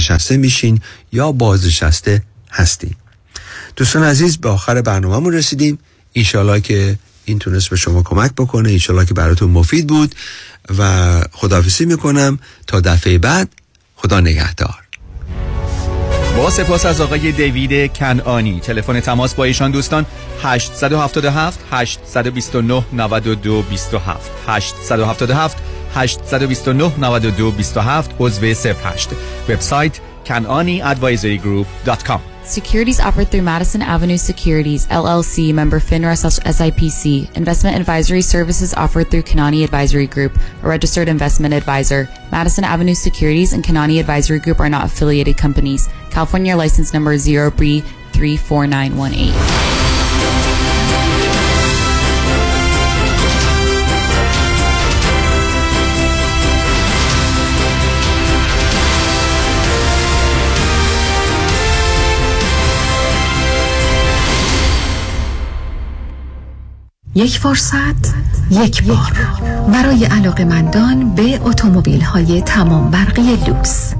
بازنشسته میشین یا بازنشسته هستین. دوستان عزیز به آخر برنامهمون رسیدیم. ایشالا که این تونست به شما کمک بکنه. ایشالا که براتون مفید بود و خداحافظی می‌کنم. تا دفعه بعد خدا نگهدار. با سپاس از آقای دیوید کنانی تلفن تماس با ایشان دوستان 877 829 92 27 877 829 92 27 عضو 08 وبسایت kananiadvisorygroup.com Securities offered through Madison Avenue Securities, LLC, member FINRA SIPC. Investment advisory services offered through Kanani Advisory Group, a registered investment advisor. Madison Avenue Securities and Kanani Advisory Group are not affiliated companies. California license number 0B34918. یک فرصت یک بار. برای علاقه‌مندان به اتومبیل های تمام برقی لوکس.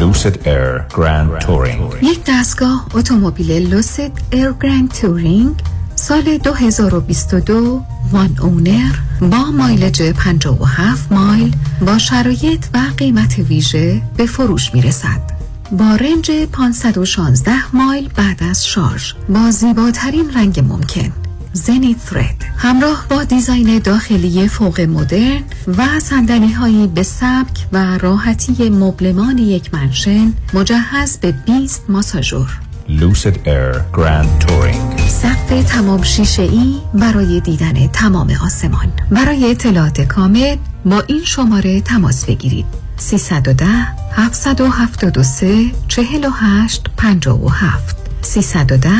Lucid Air Grand Touring یک دستگاه اتومبیل Lucid Air Grand Touring سال 2022 one owner با mileage 57 مایل با شرایط و قیمت ویژه به فروش می رسد. با range 516 مایل بعد از شارژ. با زیباترین رنگ ممکن. Zenith Red همراه با design داخلی فوق مدرن و صندلی هایی به سبک و راحتی مبلمان یک mansion مجهز به 20 ماساژور. Lucid Air Grand Touring سقف تمام شیشه ای برای دیدن تمام آسمان. برای اطلاعات کامل با این شماره تماس بگیرید. 310 773 48 57 310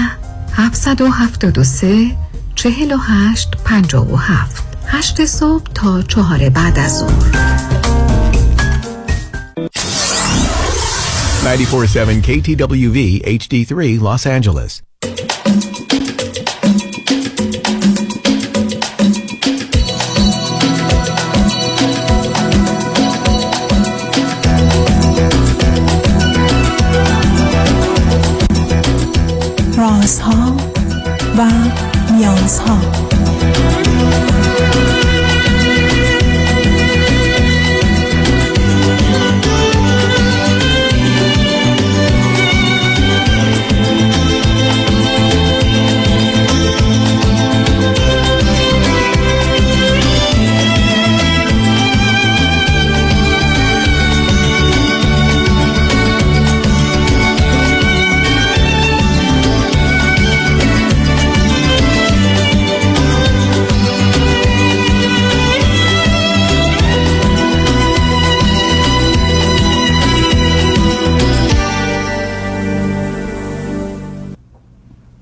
773 چهل و هشت پنجا و هفت. هشت صبح تا چهار بعد از ظهر. 94.7 KTWV HD3 Los Angeles. رازها و نیازها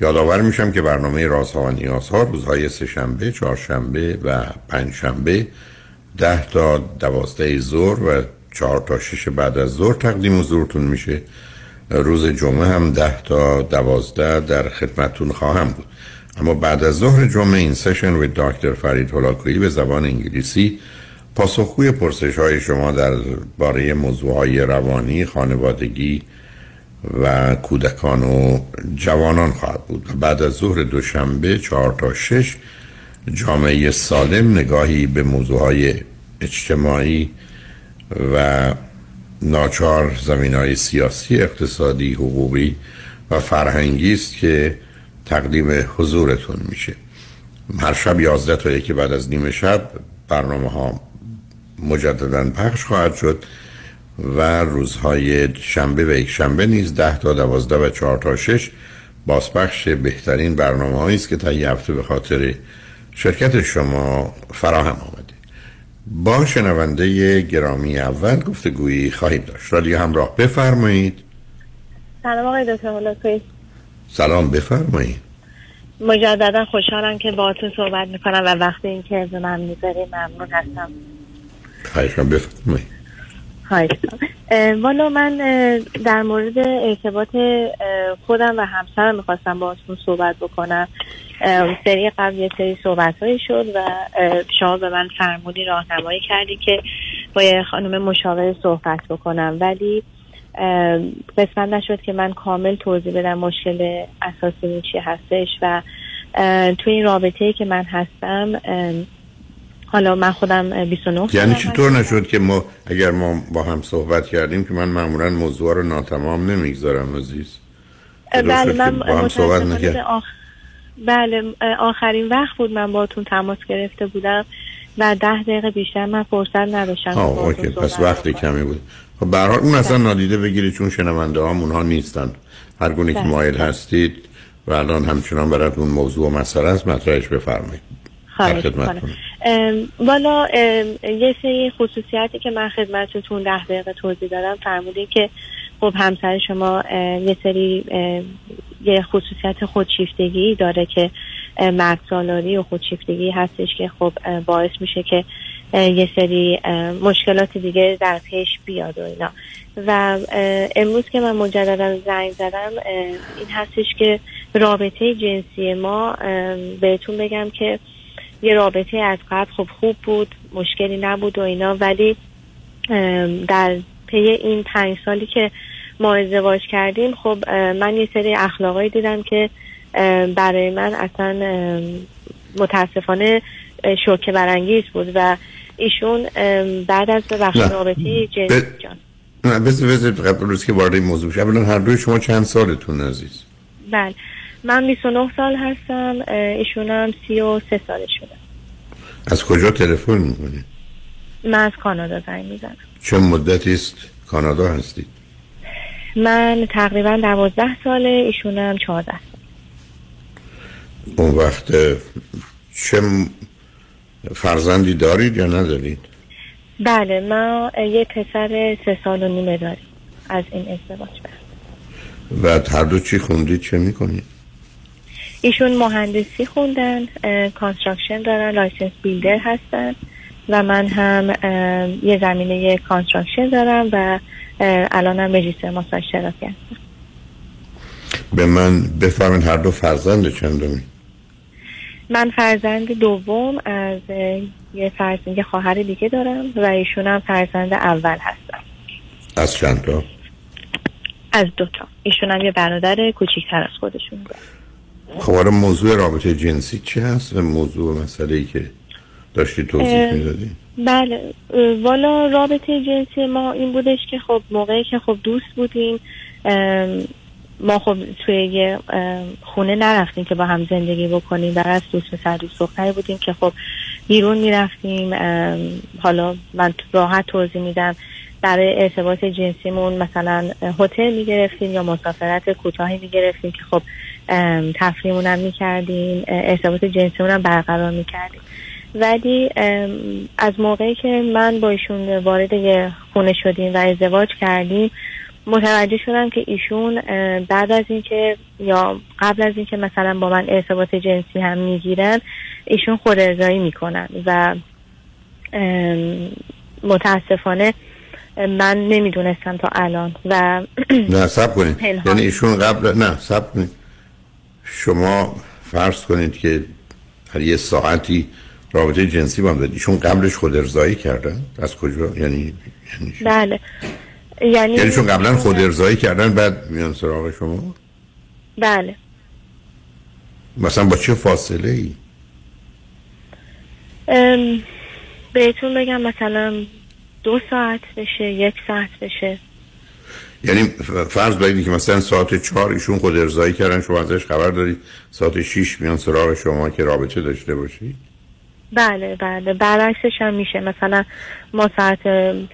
یادآور میشم که برنامه رازها و نیازها روزهای سهشنبه، چهارشنبه و پنجشنبه ده تا دوازده ظهر و چهار تا شش بعد از ظهر تقدیم حضورتون میشه. روز جمعه هم ده تا دوازده در خدمتون خواهم بود. اما بعد از ظهر جمعه این سشن و دکتر فرید هلاکویی به زبان انگلیسی پاسخگوی پرسش های شما در باره موضوع های روانی، خانوادگی و کودکان و جوانان خواهد بود. بعد از ظهر دوشنبه چهار تا شش جامعه سالم نگاهی به موضوع های اجتماعی و ناچار زمین های سیاسی اقتصادی حقوقی و فرهنگی است که تقدیم حضورتون میشه. هر شب یازده تا یکی بعد از نیمه شب برنامه ها مجددا پخش خواهد شد. و روزهای شنبه و یک شنبه نیز ده تا دوازده و چهار تا شش بازپخش بهترین برنامه است که تا یه هفته به خاطر شرکت شما فراهم آمده. با شنونده گرامی اول گفتگویی خواهیم داشت. رادیو همراه بفرمایید. سلام آقای دکتر سلام بفرمایید. مجددا خوشحالم که باهاتون صحبت می‌کنم و وقتی این که من می‌ذاری ممنون هستم. خواهشم بفرمایید. والا من در مورد ارتباط خودم و همسرم می‌خواستم باهاتون صحبت بکنم. سری قبل یه سری صحبت هایی شد و شما به من فرمودی راهنمایی کردی که با یه خانم مشاور صحبت بکنم. ولی قسمت نشد که من کامل توضیح بدم مشکل اساسی چی هستش و توی این رابطه ای که من هستم حالا من خودم اه، 29 یعنی چطور. نشد که ما اگر ما با هم صحبت کردیم که من معمولا موضوع رو ناتمام نمی‌گذارم عزیز بله من با هم صحبت نکرد آخ... بله آخرین وقت بود من باتون تماس گرفته بودم و ده دقیقه بیشتر من فرصت نداشتم آه اوکی پس بکنم. کمی بود خب به اون اصلا نادیده بگیرید چون شنونده هم اونها نیستن هر گونه که بله. مایل هستید و الان همچنان براتون موضوع و مسئله است مطرحش بفرمایید خواهش والا یه سری خصوصیاتی که من خدمتتون ده دقیقه توضیح دادم فرمودین که خب همسر شما یه سری یه خصوصیت خودشیفتگی داره که ام، مرد سالاری و خودشیفتگی هستش که خب باعث میشه که یه سری مشکلات دیگه در پیش بیاد و اینا. و ام، امروز که من مجددا زنگ زدم این هستش که رابطه جنسی ما بهتون بگم که یه رابطه از قبل خب خوب بود مشکلی نبود و اینا ولی در پی این پنج سالی که ما ازدواج کردیم خب من یه سری اخلاقایی دیدم که برای من اصلا متاسفانه شوکه برانگیز بود و ایشون بعد از نه. رابطه جنسی ب- جان. نه بذار بذار قبل از که وارد این موضوع اولا هر دوی شما چند سالتون عزیز؟ بله. من 29 سال هستم اه، ایشونم 33 سالشونه. از کجا تلفن می‌کنید من از کانادا زنگ می‌زنم. چه مدتی است کانادا هستید من تقریبا دوازده ساله ایشونم چهارده. سال اون وقت چه فرزندی دارید یا ندارید؟ بله ما یه پسر سه سال و نیمه داریم از این ازدواج. بعد و هر دو چی خوندید چه می‌کنید؟ ایشون مهندسی خوندن construction دارن license builder هستن و من هم یه زمینه construction دارم و الانم register massage therapy هستم. به من بفرمایید هر دو فرزند چندمی؟ من فرزند دوم از یه فرزند یه خواهر دیگه دارم و ایشون هم فرزند اول هستم. از چند تا؟ از دوتا ایشون هم یه برادر کوچیکتر از خودشون. دارن. خب حالا موضوع رابطه جنسی چی هست؟ موضوع و مسئله ای که داشتی توضیح می‌دادی؟ بله. والا رابطه جنسی ما این بودش که خب موقعی که خب دوست بودیم ما خب توی یه خونه نرفتیم که با هم زندگی بکنیم. در از دوست پسر دوست دختری بودیم که خب بیرون می‌رفتیم. حالا من راحت توضیح میدم. برای ارتباط جنسیمون مثلا هتل می‌گرفتیم یا مسافرت کوتاهی می‌گرفتیم که خب هم می‌کردیم ارتباط جنسیمون هم برقرار می‌کردیم. ولی از موقعی که من با ایشون وارد یه خونه شدیم و ازدواج کردیم متوجه شدم که ایشون بعد از اینکه یا قبل از اینکه مثلا با من ارتباط جنسی هم می‌گیرن ایشون خود ارزایی می‌کنن و متاسفانه من نمی‌دونستم تا الان و نه سب کنید. یعنی ایشون قبل نه سب کنید شما فرض کنید که هر یه ساعتی رابطه جنسی با هم دارید. ایشون قبلش خود ارزایی کردن. از کجا؟ یعنی یعنی؟ بله. یعنی یعنی چون قبلا خود ارزایی کردن بعد میان سراغ شما؟ بله. مثلا با چه فاصله ای بهتون بگم مثلا دو ساعت بشه یک ساعت بشه. یعنی فرض بدید که مثلا ساعت چهار ایشون خود ارزایی کردن شما ازش خبر دارید. ساعت شیش میان سراغ شما که رابطه داشته باشید. بله بله. برعکسش هم میشه. مثلا ما ساعت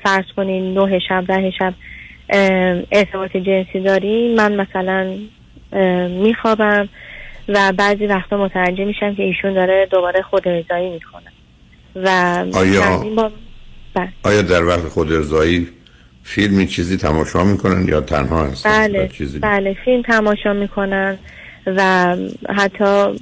فرض کنین نه شب ده شب ارتباط جنسی داریم. من مثلا میخوابم و بعضی وقتا متوجه میشم که ایشون داره دوباره خود ارزایی می‌کنه و آیا- بار- بله. آیا در وقت خود ارزایی فیلمی چیزی تماشا می‌کنن یا تنها هستن؟ بله چیزی بله فیلم تماشا می‌کنن و حتی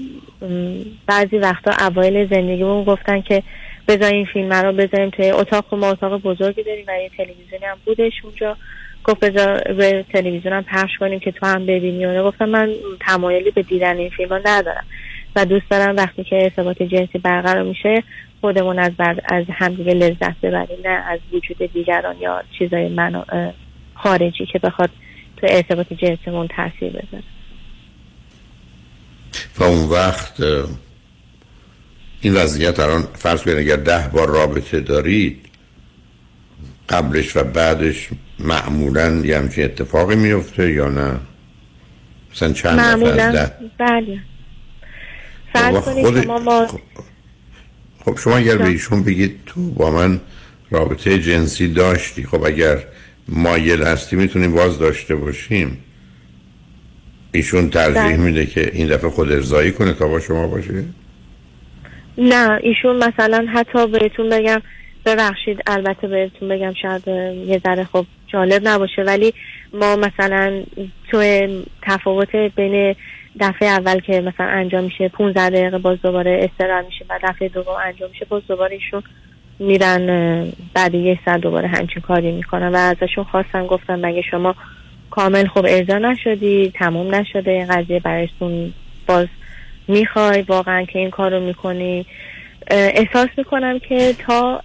بعضی وقتا اوایل زندگیمون گفتن که بذارین فیلم رو بذاریم توی اتاق. ما اتاق بزرگی داریم و یه تلویزیونی هم بودش اونجا. گفت بذار به تلویزیون هم پخش کنیم که تو هم ببینی. و گفتم من تمایلی به دیدن این فیلم ها ندارم و دوست دارم وقتی که ارتباط جنسی برقرار میشه خودمون از بر... از همدیگه لذت ببریم نه از وجود دیگران یا چیزای من خارجی که بخواد تو ارتباط جنسیمون تاثیر بذاره. و اون وقت این وضعیت الان فرض کنید اگر ده بار رابطه دارید قبلش و بعدش معمولا یه همچین اتفاقی میفته یا نه؟ مثلا چند معمولا بله. فرض کنید شما ما خب شما اگر به ایشون بگید تو با من رابطه جنسی داشتی خب اگر مایل هستی می‌تونیم باز داشته باشیم. ایشون ترجیح بله. میده که این دفعه خود ارزایی کنه تا با شما باشه؟ نه ایشون مثلا حتی بهتون بگم ببخشید البته بهتون بگم شاید یه ذره خب جالب نباشه. ولی ما مثلا تو تفاوت بین دفعه اول که مثلا انجام میشه 15 دقیقه باز دوباره استراحت میشه و دفعه دوم انجام میشه باز دوباره ایشون میرن بعد یه ساعت دوباره همچین کاری می‌کنن. و ازشون خواستم گفتم مگه شما کامل خب ارضا نشدی تموم نشده این قضیه برایتون باز می‌خوای واقعا که این کار رو می‌کنی احساس می‌کنم که تا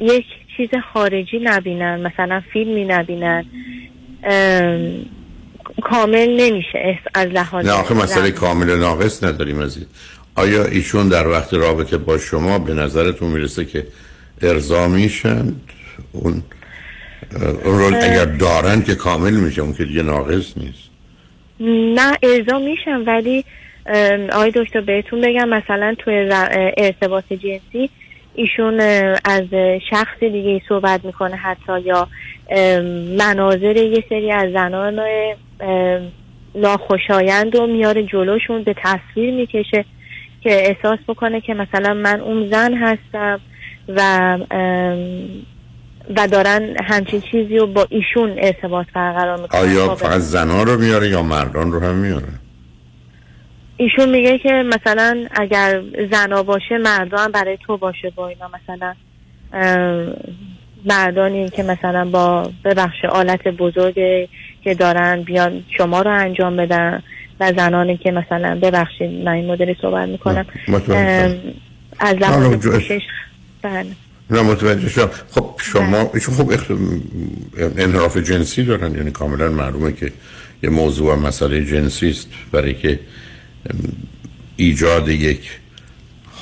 یک چیز خارجی نبینن مثلا فیلمی نبینن. کامل نمیشه از لحاظ نه آخه مسئله کامل و ناقص نداریم از این آیا ایشون در وقت رابطه با شما به نظرتون می‌رسه که ارضا میشن؟ اون اون اگر دارن که کامل میشه اون که دیگه ناقص نیست. نه ارضا میشن ولی آقای دکتر بهتون بگم مثلا توی ارتباط جنسی ایشون از شخص دیگه صحبت می‌کنه حتی یا مناظر یه سری از زنان ناخوشایند و میاره جلوشون به تصویر می‌کشه که احساس بکنه که مثلا من اون زن هستم و و دارن همچین چیزی رو با ایشون ارتباط برقرار می‌کنن. آیا فقط زنان رو میاره یا مردان رو هم میاره؟ ایشون میگه که مثلا اگر زنا باشه مردا هم برای تو باشه با اینا. مثلا مردانی که مثلا با ببخش آلت بزرگ که دارن بیان شما رو انجام بدن و زنانی که مثلا ببخشید من این مدلی صحبت می‌کنم. از لحاظ پوشش بله. نه متوجه شدم. خب شما ایشون خب اخت... انحراف جنسی دارن. یعنی کاملا معلومه که یه موضوع مسئله جنسی است برای که ایجاد یک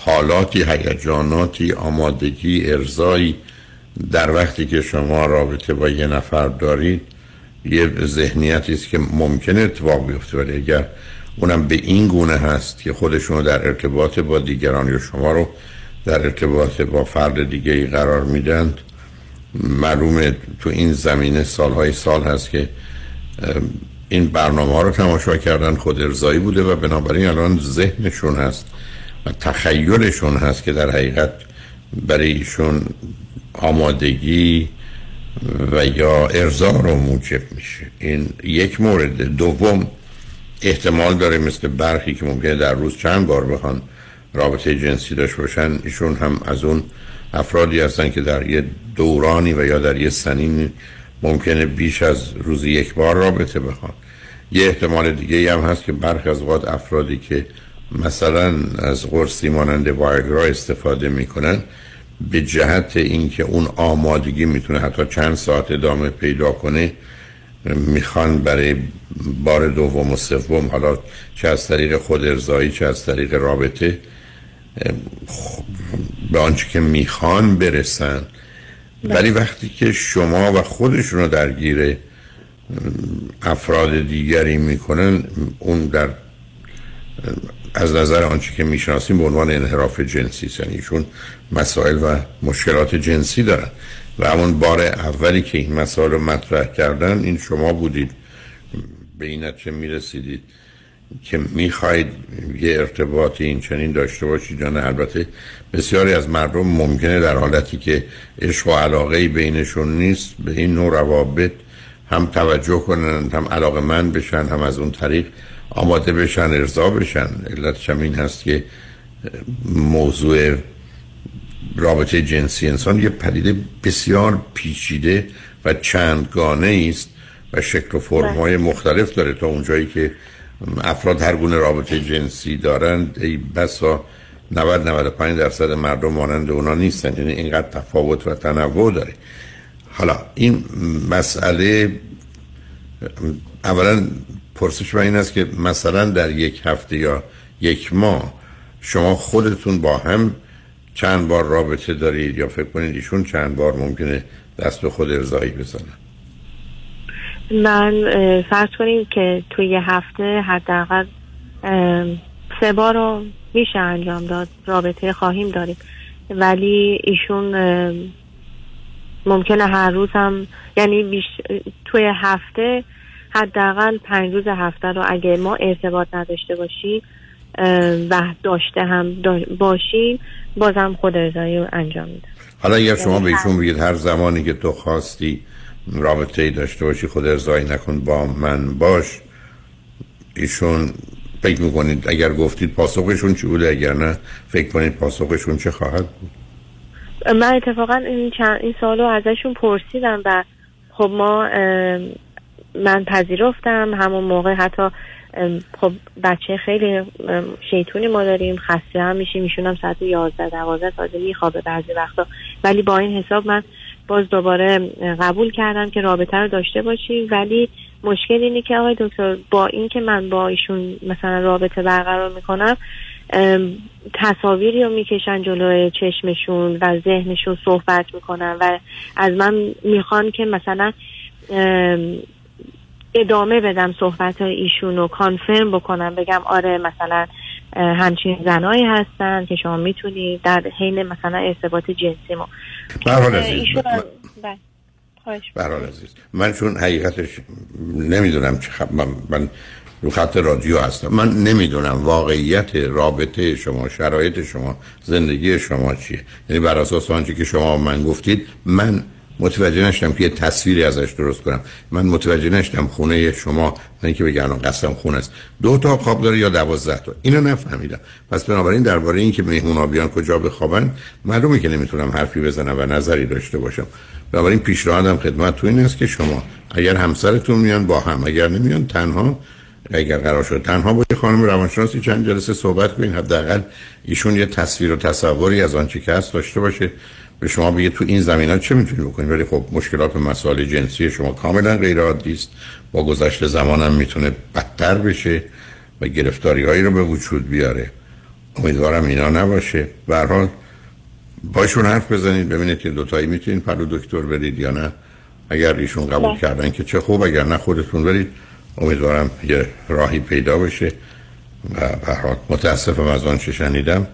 حالاتی هیجاناتی آمادگی ارزایی در وقتی که شما رابطه با یه نفر دارید یه ذهنیتی است که ممکنه اتفاق بیفته ولی اگر اونم به این گونه هست که خودشونو در ارتباط با دیگران یا شما رو در ارتباط با فرد دیگه ای قرار میدن معلومه تو این زمینه سالهای سال هست که این برنامه ها رو تماشا کردن خود ارزایی بوده و بنابراین الان ذهنشون هست و تخیلشون هست که در حقیقت برای ایشون آمادگی و یا ارزا رو موجب میشه. این یک مورد. دوم احتمال داره مثل برخی که ممکنه در روز چند بار بخوان رابطه جنسی داشته باشن ایشون هم از اون افرادی هستن که در یه دورانی و یا در یه سنین ممکنه بیش از روزی یک بار رابطه بخوان یه احتمال دیگه هم هست که برخی از اوقات افرادی که مثلا از قرصی مانند وایگرا استفاده می‌کنن به جهت اینکه اون آمادگی می‌تونه حتی چند ساعت ادامه پیدا کنه می‌خوان برای بار دوم و سوم حالا چه از طریق خود ارزایی چه از طریق رابطه به آنچه که می‌خوان برسن. ولی وقتی که شما و خودشون رو درگیر افراد دیگری می‌کنن اون در از نظر آنچه که می‌شناسیم به عنوان انحراف جنسی یعنی مسائل و مشکلات جنسی دارن. و همون بار اولی که این مسائل رو مطرح کردن این شما بودید. به این نتیجه می‌رسیدید. که می‌خواید یه ارتباط این چنین داشته باشید یا نه البته بسیاری از مردم ممکنه در حالتی که عشق و علاقه بینشون نیست به این نوع روابط هم توجه کنن هم علاقه من بشن هم از اون طریق آماده بشن ارضا بشن. علتش هم این هست که موضوع رابطه جنسی انسان یه پدیده بسیار پیچیده و چندگانه است و شکل و فرم‌های مختلف داره تا اونجایی که افراد هر گونه رابطه جنسی دارند ای بسا 90 95 درصد مردم مانند اونا نیستن. یعنی اینقدر تفاوت و تنوع داره. حالا این مسئله اولا پرسش من این است که مثلا در یک هفته یا یک ماه شما خودتون با هم چند بار رابطه دارید یا فکر کنید ایشون چند بار ممکنه دست به خود ارزایی بزنن؟ من فرض کنیم که توی یه هفته حداقل سه بار رو میشه انجام داد. رابطه خواهیم داریم. ولی ایشون ممکنه هر روز هم یعنی بیش... توی هفته حداقل پنج روز هفته رو اگه ما ارتباط نداشته باشیم و داشته هم باشیم بازم خود ارزایی رو انجام میده حالا اگر شما به ایشون بگید هر زمانی که تو خواستی رابطه ای داشته باشی خود ارزایی نکن با من باش. ایشون فکر می‌کنید اگر گفتید پاسخشون چی بوده؟ اگر نه فکر کنید پاسخشون چه خواهد بود؟ من اتفاقا این, چند این سالو ازشون پرسیدم و خب ما من پذیرفتم. همون موقع حتی خب بچه خیلی شیطونی ما داریم خسته هم میشیم. ایشون هم ساعت 11 12 تازه میخوابه بعضی وقتا. ولی با این حساب من باز دوباره قبول کردم که رابطه رو داشته باشیم. ولی مشکل اینه که آقای دکتر با این که من با ایشون مثلا رابطه برقرار می‌کنم تصاویری رو می‌کشن جلوی چشمشون و ذهنشون صحبت می‌کنن و از من می‌خوان که مثلا ادامه بدم صحبت ایشون رو کانفرم بکنم بگم آره مثلا همچین زنایی هستن که شما می‌تونید در حین مثلا ارتباط جنسی ما برحال عزیز برحال عزیز من چون حقیقتش نمی‌دونم چه خب من, من رو خط رادیو هستم من نمی‌دونم واقعیت رابطه شما شرایط شما زندگی شما چیه. یعنی بر اساس آنچه که شما من گفتید من متوجه نشدم که یه تصویری ازش درست کنم. من متوجه نشدم خونه شما نه اینکه بگن قسم خونه است. دو تا خواب داره یا دوازده تا؟ اینو نفهمیدم. پس بنابراین درباره اینکه مهمونا بیان کجا بخوابن معلومه که نمی‌تونم حرفی بزنم و نظری داشته باشم. بنابراین پیشنهادم خدمت تو این است که شما اگر همسرتون میان با هم اگر نمیان تنها اگر قرار شد تنها با خانم روانشناسی چند جلسه صحبت کنین. حداقل ایشون یه تصویر و تصوری از آنچه که هست داشته باشه. به شما بگه تو این زمین ها چه می‌تونی بکنی ولی خب مشکلات و مسائل جنسی شما کاملا غیر عادی است. با گذشت زمان هم می‌تونه بدتر بشه و گرفتاری هایی رو به وجود بیاره. امیدوارم اینا نباشه. به حال باشون حرف بزنید. ببینید که دوتایی می‌تونید پلو دکتر برید یا نه. اگر ایشون قبول بله. کردن که چه خوب اگر نه خودتون برید. امیدوارم یه راهی پیدا بشه. و به حال متاسفم از آن چه شنیدم.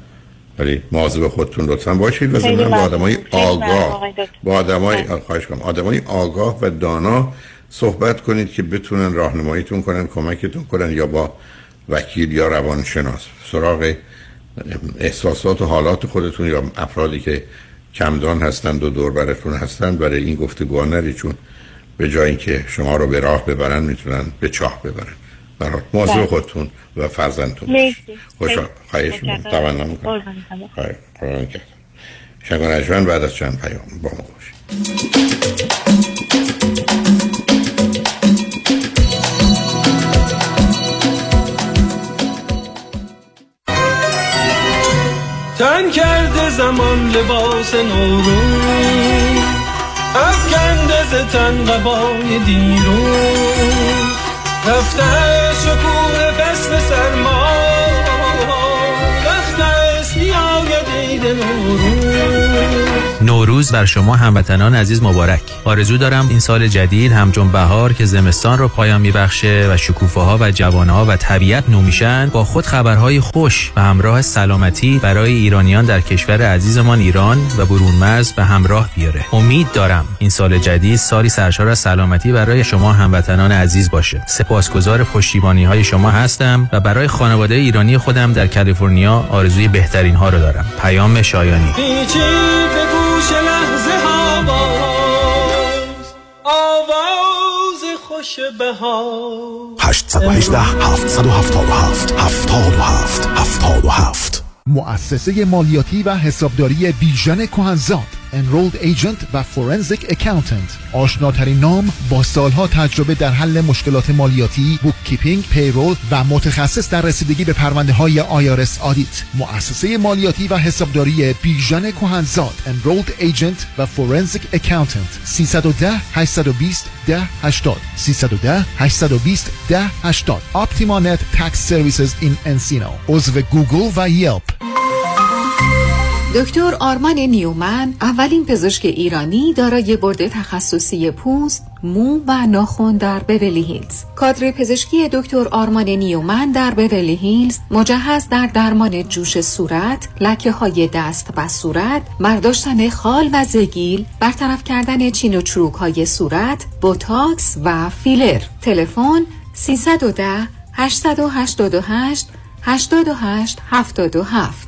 ولی مواظب خودتون لطفا باشید و ضمن با آدمای آگاه با آدمای خواهش کنم. آدمای آگاه و دانا صحبت کنید که بتونن راهنماییتون کنن کمکتون کنن یا با وکیل یا روانشناس. سراغ احساسات و حالات خودتون یا افرادی که کمدان هستند و دور براتون هستند برای این گفتگو نری چون به جای اینکه شما رو به راه ببرن می‌تونن به چاه ببرن. برات مواظب بله. خودتون و فرزندتون خوشحال خواهش تمنا می‌کنم. خواهش شنگ بعد از چند پیام با ما باشید. تن کرده زمان لباس نورون افکنده ز تن قبای دیرون. رفته شکوه فصل سرما رفته است میآید عید نوروز نوروز بر شما هموطنان عزیز مبارک. آرزو دارم این سال جدید همچون بهار که زمستان رو پایان میبخشه و شکوفه ها و جوانه ها و طبیعت نو با خود خبرهای خوش و همراه سلامتی برای ایرانیان در کشور عزیزمان ایران و برون مرز به همراه بیاره. امید دارم این سال جدید سالی سرشار از سلامتی برای شما هموطنان عزیز باشه. سپاسگزار پشتیبانی های شما هستم و برای خانواده ایرانی خودم در کالیفرنیا آرزوی بهترین ها رو دارم. پیام شایانی. خوش بهار. 818 777 77 77 مؤسسه مالیاتی و حسابداری بیژن کهنزاد. Enrolled Agent و Forensic Accountant. آشناترین نام با سالها تجربه در حل مشکلات مالیاتی bookkeeping، payroll و متخصص در رسیدگی به پرونده های IRS audit مؤسسه مالیاتی و حسابداری بیژن کهنزاد. Enrolled Agent و Forensic Accountant. 310 820 1080 310 820 1080 Optima Net Tax Services in Encino. عضو گوگل و Yelp. دکتر آرمان نیومن اولین پزشک ایرانی دارای board تخصصی پوست، مو و ناخن در بورلی هیلز. کادر پزشکی دکتر آرمان نیومن در بورلی هیلز مجهز در درمان جوش صورت، لکه های دست و صورت، برداشتن خال و زگیل، برطرف کردن چین و چروک های صورت، بوتاکس و فیلر. تلفن 310 888 88 77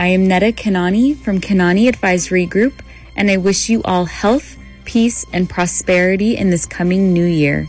I am Netta Kanani from Kanani Advisory Group, and I wish you all health, peace, and prosperity in this coming new year.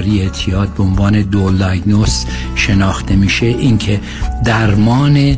اعتیاد به عنوان دایگنوس شناخته میشه اینکه درمان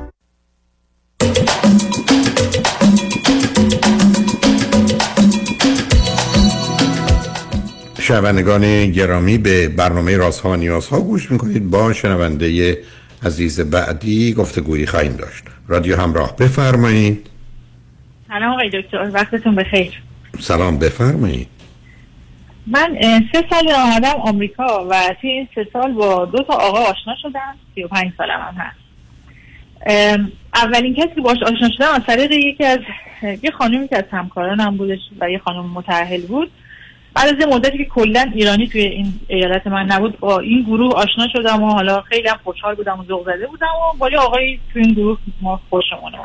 شنوندگان گرامی به برنامه رازها و نیازها گوش می‌کنید. با شنونده عزیز بعدی گفتگویی خواهیم داشت. رادیو همراه بفرمایید. سلام آقای دکتر وقتتون بخیر. سلام بفرمایید. من سه سال آمدم آمریکا و توی این سه سال با دو تا آقا آشنا شدم 35 سالم هم هست. اولین کسی که باش آشنا شدم از طریق یکی از یه خانومی که از همکارانم بودش و یه خانم متأهل بود بعد از مدتی که کلا ایرانی توی این ایالت من نبود با این گروه آشنا شدم و حالا خیلی هم خوشحال بودم و ذوق زده بودم و با یه آقایی توی این گروه ما خوشمونه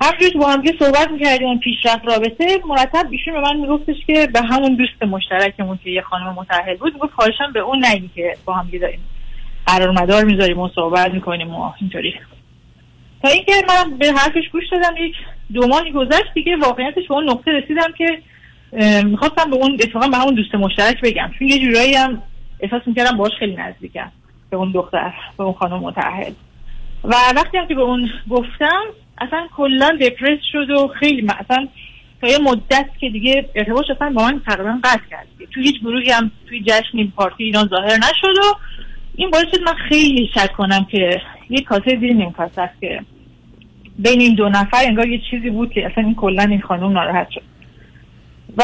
همجور که با هم دیگه صحبت می‌کردیم پیشرفت رابطه مرتب ایشون به من میگفتش که به همون دوست مشترکمون که یه خانم متأهل بود گفت خواهشم به اون نگی که با هم داریم قرار مدار می‌ذاریم و صحبت می‌کنیم و اینطوری. تا اینکه من به حرفش گوش دادم یک دو ماهی گذشت دیگه واقعیتش به اون نقطه رسیدم که می‌خواستم به اون اتفاقا به همون دوست مشترک بگم. چون یه جورایی هم احساس می‌کردم باش خیلی نزدیکم به اون دختر به اون خانم متعهد. و وقتی هم که به اون گفتم اصلا کلا دپرس شد و خیلی من اصلا تا یه مدت که دیگه ارتباطش اصلا با من تقریبا قطع کرد. توی هیچ گروهی هم توی جشنی پارتی اینا ظاهر نشد و این باعث شد من خیلی شک کنم که یه کاسه زیر نیم که بین این دو نفر انگار یه چیزی بود که اصلا این کلا این خانم ناراحت شد. و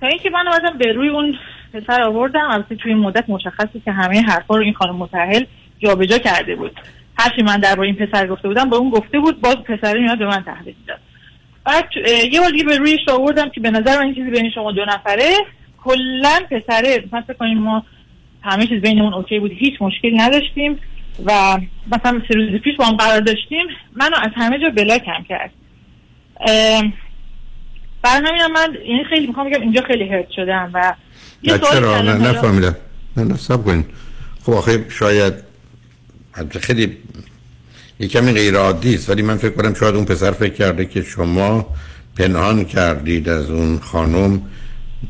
تا اینکه من اومدم به روی اون پسر آوردم البته توی این مدت مشخصی که همه حرفا رو این خانم متأهل جابجا کرده بود. هرچی من درباره این پسر گفته بودم به اون گفته بود باز پسر میاد به من تحویل داد بعد یه بار دیگه به رویش آوردم که به نظر من چیزی بین شما دو نفره کلا پسره مثلا کنیم ما همه چیز بینمون اوکی بود هیچ مشکلی نداشتیم و مثلا سه روز پیش با هم قرار داشتیم. منو از همه جا بلاکم کرد. ام، برای همینم من یعنی خیلی می‌خوام بگم اینجا خیلی هرت شدم و یه چرا؟ نه نفهمیدم. نه نه سب کنین. خب آخه شاید البته خیلی یه کمی غیر عادی است ولی من فکر کنم شاید اون پسر فکر کرده که شما پنهان کردید از اون خانم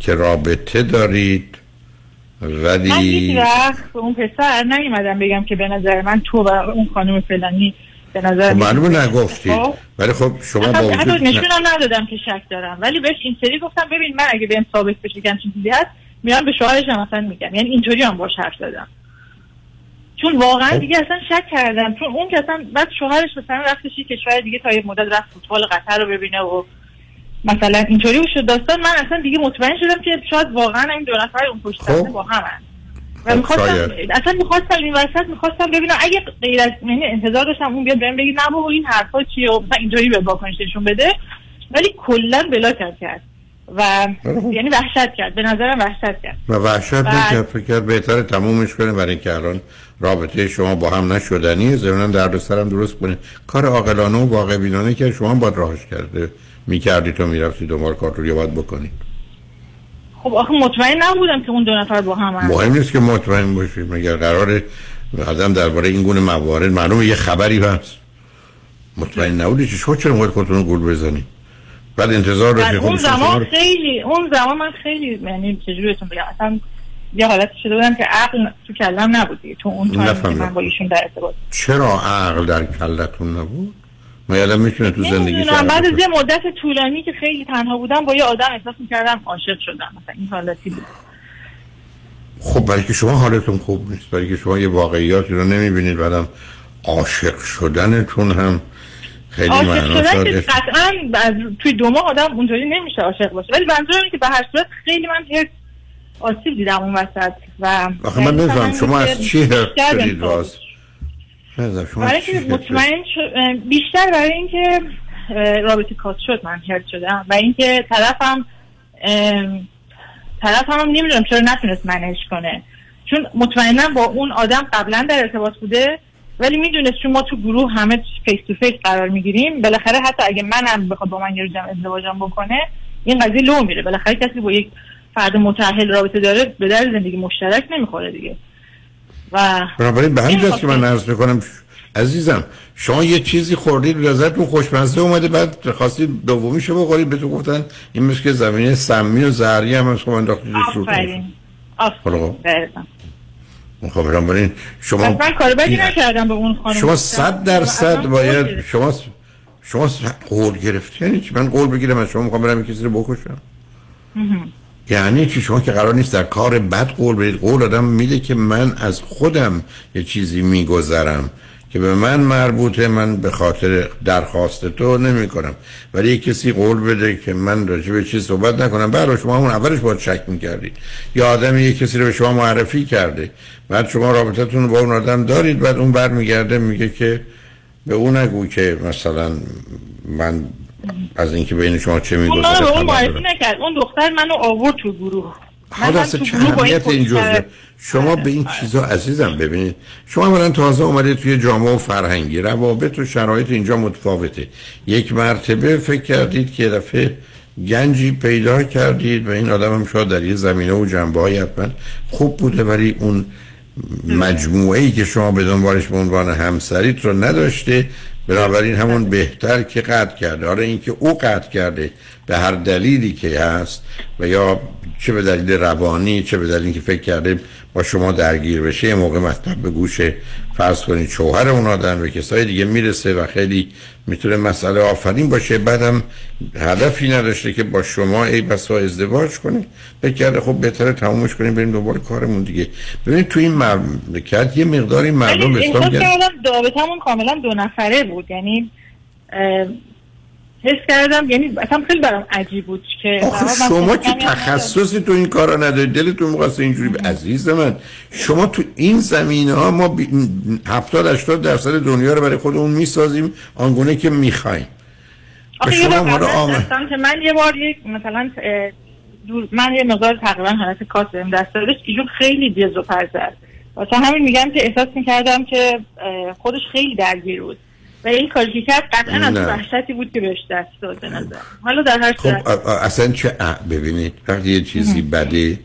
که رابطه دارید من هیچ ولی وقت اون پسر نیومدم بگم که به نظر من تو و اون خانم فلانی به نظر خب معلومه نگفتید خب. ولی خب شما با وجود نشونم ندادم که شک دارم. ولی بهش این سری گفتم ببین من اگه بهم ثابت بشه که همچین چیزی هست میام به شوهرش هم مثلا میگم. یعنی اینطوری هم باش حرف زدم. چون واقعا خب. دیگه اصلا شک کردم. چون اون که اصلا بعد شوهرش مثلا رفتش یه کشور دیگه تا یه مدت رفت فوتبال قطر رو ببینه و مثلا اینطوری شد. داستان من اصلا دیگه مطمئن شدم که شاید واقعا این دو نفر اون پشت صحنه با همن و خب، می‌خواستم. اصلا می‌خواستم این وسط می‌خواستم ببینم اگه غیر از یعنی انتظار داشتم اون بیاد بهم بگی نه بابا این حرفا چیه؟ و مثلا اینطوری به واکنش نشون بده. ولی کلا بلاکم کرد. و یعنی وحشت کرد. به نظرم وحشت کرد. و وحشت نکرد. فکر کرد بهتر تمومش کنه. برای اینکه الان رابطه شما با هم نشدنی ضمن درد سرم درست کنه. کار عاقلانه و واقع بینانه که شما باید راهش کرده. می‌کردی تو می‌رفتی دنبال کار رو باید بکنی؟ خب آخه مطمئن نبودم که اون دو نفر با هم مهم نیست که مطمئن باشید مگر قرار آدم درباره این گونه موارد معلومه یه خبری هست. مطمئن نبودی چه شما چرا خودتون گول بزنی؟ بعد انتظار بعد داشتی اون زمان خیلی اون زمان من خیلی یعنی چجوری بگم؟ اصلا یه حالت شده بودم که عقل تو کلم نبود دیگه. تو اون تایم که. من با ایشون در ارتباط چرا عقل در کلتون نبود؟ ما یادم می‌تونه تو زندگی نمی‌دونم. بعد از یه مدت طولانی که خیلی تنها بودم با یه آدم احساس می‌کردم عاشق شدم. مثلا این حالتی بود. خب برای که شما حالتون خوب نیست برای که شما یه واقعیاتی رو نمی‌بینید بعدم عاشق شدنتون هم خیلی عاشق معنا شدن که. قطعا از توی دو ماه آدم اونطوری نمیشه عاشق باشه. ولی منظورم اینه که به هر صورت خیلی من هرس آسیب دیدم اون وسط و آخه من یعنی نمی‌دونم مثلا شما از چی بهم شدید؟ راست. شما برای که؟ مطمئن شد بیشتر برای اینکه رابطه cut شد من hurt شدم و اینکه طرفم ام، طرفم هم نمی‌دونم چرا نتونست منش کنه چون مطمئنا با اون آدم قبلا در ارتباط بوده ولی می‌دونست چون ما تو گروه همه face to face قرار می‌گیریم بالاخره حتی اگه منم بخواد با من یه روزم ازدواجم بکنه این قضیه لو میره بالاخره کسی با یک فرد متأهل رابطه داره به در زندگی مشترک نمی‌خوره دیگه و بنابراین به همین جاست که من عرض می‌کنم عزیزم شما یه چیزی خوردید لذتتون خوشمزه اومده بعد خواستید دومیشو بخورید بهتون گفتن این مثل که زمینه سمی و زهری هم از خب انداختید آفرین خب. آفرین. خب بنابراین شما من کار بدی نکردم به اون خانم شما صد درصد اصلا قول باید. شما شما قول گرفتی یعنی من قول بگیرم از شما می‌خوام برم کسی رو بکشم. یعنی چی؟ شما که قرار نیست در کار بد قول بدید. قول آدم میده که من از خودم یه چیزی میگذرم که به من مربوطه من به خاطر درخواست تو نمی کنم ولی یک کسی قول بده که من راجع به چیز صحبت نکنم. برای شما همون اولش باید شک می‌کردید یا آدم یک کسی رو به شما معرفی کرده. بعد شما رابطتون با اون آدم دارید. بعد اون برمیگرده میگه که به اون نگو که مثلا من از اینکه بین شما چه اون میگذره منو به اون معرفی. نکرد. اون دختر منو آورد تو گروه. حالا من اصلا چه با این اهمیت این پشت جزء شما به این چیزا عزیزم ببینید. شما اولا تازه اومده توی جامعه و فرهنگی. روابط و شرایط اینجا متفاوته. یک مرتبه فکر کردید که دفعه گنجی پیدا کردید و این آدم هم شاید در یه زمینه و جنبه های حتما خوب بوده ولی اون مجموعه ای که شما به دنبالش به عنوان همسریت رو نداشته بنابراین همون بهتر که قطع کرده. آره اینکه او قطع کرده به هر دلیلی که هست و یا چه به دلیل روانی چه به دلیلی که فکر کرده با شما درگیر بشه یه موقع مطلب به گوش فرض کنید شوهر اون آدم به کسای دیگه می‌رسه و خیلی می‌تونه مسئله آفرین باشه. بعدم هدفی نداشته که با شما ای بسا ازدواج کنه. فکر کرده خب بهتره تمومش کنیم بریم دنبال کارمون دیگه. ببینید تو این مملکت یه مقداری مردم احساس گرد- کردم دابتمون کاملا دو نفره بود. یعنی حس کردم یعنی اصلا خیلی برام عجیب بود که آخه شما که تخصصی تو این کارا ندارید دلتون می‌خواست اینجوری ب- عزیز من شما تو این زمینه ها ما بی- 70 80 درصد دنیا رو برای خودمون می‌سازیم آنگونه که می‌خوایم. آخه یه بار که من یه بار یک مثلا دور من یه مقدار تقریبا حالت کاس بهم دست دادش ایشون خیلی دیز و پر زد واسه همین میگم که احساس می‌کردم که خودش خیلی درگیر بود. و این کاری که کرد قطعا از. وحشتی بود که بهش دست داد به نظر. حالا در هر خب اصلا چه ببینید وقتی یه چیزی بده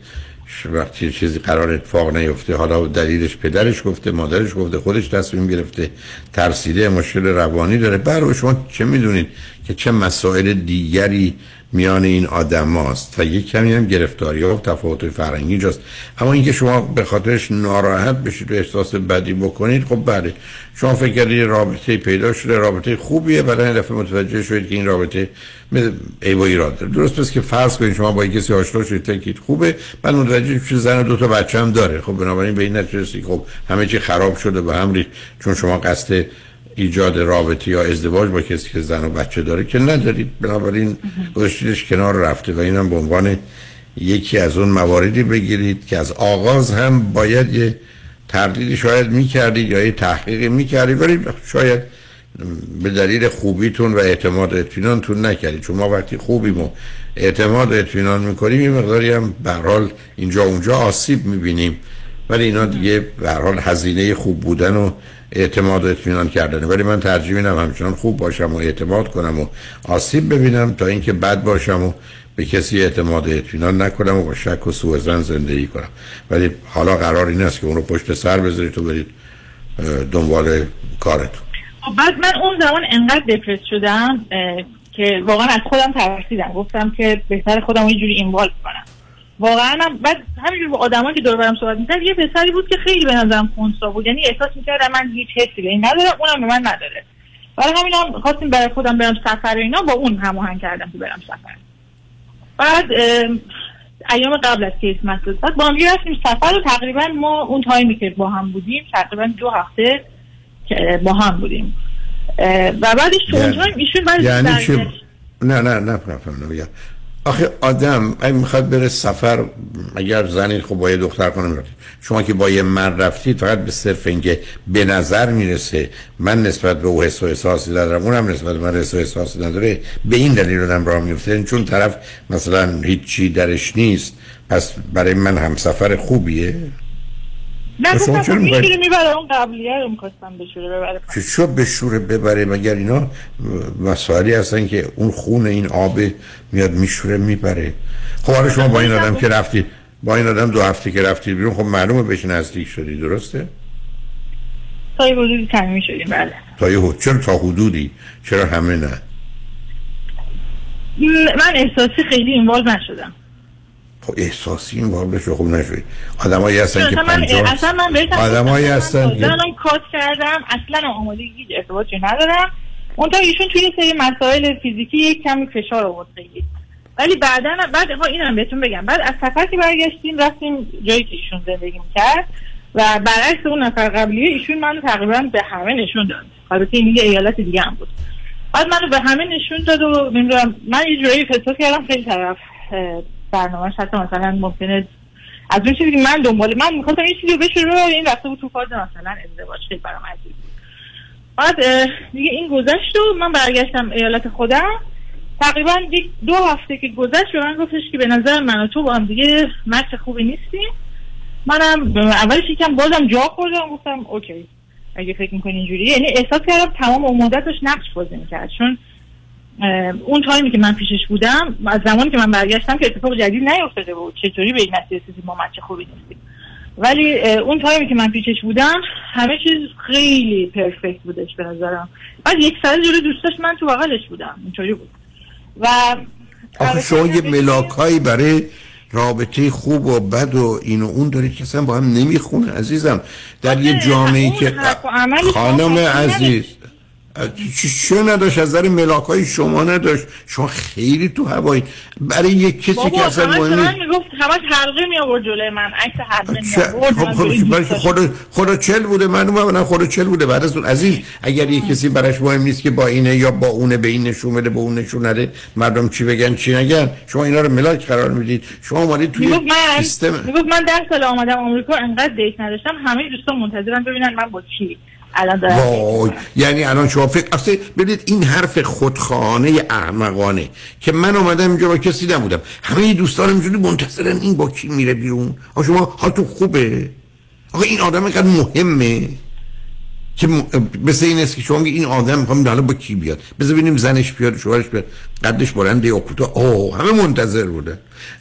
وقتی یه چیزی قرار اتفاق نیفته حالا دلیلش پدرش گفته مادرش گفته خودش تصمیم گرفته ترسیده مشکل روانی داره. برای شما چه می‌دونید که چه مسائل دیگری میان این آدم هاست و یک کمی هم گرفتاری و تفاوت فرنگی جاست. اما اینکه شما به خاطرش ناراحت بشید و احساس بدی بکنید خب بله. شما فکر کردید رابطه پیدا شده رابطه خوبیه بعد این دفعه متوجه شدید که این رابطه عیب و ایراد داره. درست پس که فرض کنید شما با کسی آشنا شدید فکرید خوبه. بعد متوجه شدید زن و دو تا بچه هم داره. خب بنابراین به این نتیجه خب همه چی خراب شده به هم ریخت. چون شما قصد ایجاد رابطه یا ازدواج با کسی که زن و بچه داره که ندارید. بنابراین گذاشتیدش کنار رفته و اینم به عنوان یکی از اون مواردی بگیرید که از آغاز هم باید یه تردیدی شاید می‌کردید یا یه تحقیقی می‌کردید ولی شاید به دلیل خوبیتون و اعتماد و اطمینانتون نکردید. چون ما وقتی خوبیم و اعتماد اطمینان می‌کنیم یه مقداری هم به هر حال اینجا اونجا آسیب می‌بینیم. ولی اینا دیگه به هر حال هزینه خوب بودن و اعتماد و اطمینان کردنه ولی من ترجیح میدم همچنان خوب باشم و اعتماد کنم و آسیب ببینم تا اینکه بد باشم و به کسی اعتماد و اطمینان نکنم و با شک و سوء زن زندگی کنم. ولی حالا قرار این است که اون رو پشت سر بذارید و برید دنبال کارتون. خب بعد من اون زمان انقدر دپرس شدم که واقعا از خودم ترسیدم. گفتم که بهتر خودم رو یه جوری اینوالو کنم. واقعا هم بعد همینجور با آدمایی که دور برم صحبت می‌کردم یه پسری بود که خیلی به نظرم خونسا بود یعنی احساس می‌کردم من هیچ حسی به این ندارم اونم به من نداره برای همین هم خواستیم برای خودم برم سفر و اینا با اون هماهنگ کردم که برم سفر بعد ام، ایام قبل از کریسمس بود بعد با هم رفتیم سفر و تقریبا ما اون تایمی که با هم بودیم تقریبا دو هفته که با هم بودیم و بعدش تو اون تایم ایشون بعد یعنی چی. نه نه نه بگم آخه آدم اگه می‌خواد بره سفر اگر زنی خب با دختر کنه میره شما که با یه مرد رفتید فقط به صرف اینکه به نظر می‌رسه من نسبت به او حس و احساسی ندارم اونم نسبت به من حس و احساسی نداره به این دلیل آدم راه میفته چون طرف مثلا هیچی درش نیست پس برای من همسفر خوبیه. نه گفتم چرا میشوره می‌بره. اون قبلیه رو می‌خواستم بشوره ببره که شو به شوره ببره؟ مگر اینا مسائلی هستن که اون خون این آب میاد میشوره می‌بره؟ خب حالا شما با این آدم که رفتید با این آدم دو هفته که رفتید بیرون خب معلومه بهش نزدیک شدی درسته؟ تا یه حدودی صمیمی شدیم بله. تا یه حد- چرا تا حدودی؟ چرا همه نه؟ من احساسی خیلی اینوالو نشدم. خب احساسی این وارد بشه خب نشدی آدمایی هستن که اصلا من پنجاه اصلا من آدمایی هستن الان کات کردم. اصلا آماده هیچ ارتباطی ندارم. اون ایشون توی سری مسائل فیزیکی یک کمی فشار آورد ولی بعدا بعد ها اینم بهتون بگم. بعد از سفر که برگشتیم رفتیم جایی که ایشون زندگی می‌کرد و برعکس اون نفر قبلیه ایشون منو تقریبا به همه نشون داد. البته این یه ایالت دیگه هم بود. بعد منو به همه نشون داد و نمی‌دونم من یه جورایی فکر کردم خیلی طرف اه، برنامه‌اش حتی مثلا ممکنه از اون چیزی من دنبال من می‌خواستم یه چیزی رو بشه این رفته بود تو فاز مثلا ازدواج. خیلی برام عجیب بود. بعد دیگه این گذشت و من برگشتم ایالت خودم. تقریبا دو هفته که گذشت به من گفتش که به نظر من و تو با هم دیگه مچ خوبی نیستیم. منم اولش یکم بازم جا خوردم گفتم اوکی. اگه فکر می‌کنی اینجوری یعنی احساس کردم تمام مدتش نقش بازی می‌کرد. چون اون تایمی که من پیشش بودم از زمانی که من برگشتم که اتفاق جدید نیفتاده بود. چطوری به این نتیجه رسیدیم؟ ما مچ خوبی نیستیم. ولی اون تایمی که من پیشش بودم همه چیز خیلی پرفکت بودش به نظرم. بعد یک سال جلو دوستاش من تو بغلش بودم. اینطوری بود. و آخه شما یه ملاکایی برای رابطه خوب و بد و این و اون دارید که اصلا با هم نمی‌خونه عزیزم. در یه جامعه که خانم عزیز. چی چه نداشت از نظر ملاکای شما نداشت. شما خیلی تو هوایی. برای یک کسی که اصلا مهم نیست. همش حلقه می آورد جلوی من عکس حلقه می آورد خب خب. خود خود چل بوده من خود چل بوده. بعد از اون عزیز اگر یک کسی براش مهم نیست که با اینه یا با اونه به این نشون بده به اون نشون نده مردم چی بگن چی نگن. شما اینا رو ملاک قرار می‌دید. شما اومدید توی سیستم می‌گفت من ده سال آمدم آمریکا انقدر دیت نداشتم همه دوستان منتظرم ببینن من با کی الان دارم وای یعنی الان شما فکر اصلا ببینید این حرف خودخانه احمقانه که من اومدم اینجا با کسی نبودم. همه دوستانم اینجوری منتظرن این با کی میره بیرون. آقا شما حالتون خوبه؟ آقا این آدم اینقدر مهمه که. مثل این است که شما این آدم می‌خوام حالا با کی بیاد؟ بذار ببینیم زنش بیاد شوهرش بیاد. قدش بلنده یا کوتاه. اوه همه منتظر بودن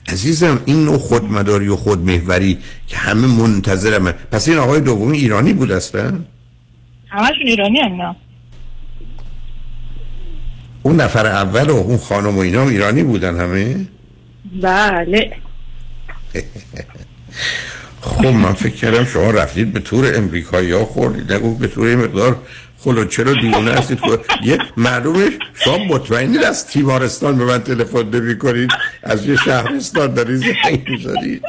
عزیزم این نوع خودمداری و خودمحوری که همه منتظرم پس این آقای دومی ایرانی بود اصلا؟ همشون ایرانی هم نه. اون نفر اول و اون خانم و اینا هم ایرانی بودن همه؟ بله. خب من فکر کردم شما رفتید به تور امریکایی ها خوردید. نگو به تور مقدار خلوچه رو دیونه هستید. خود یه معلومش شما مطمئنید از تیمارستان به من تلفن نمی کنید؟ از یه شهرستان دارید زنگ می‌زنید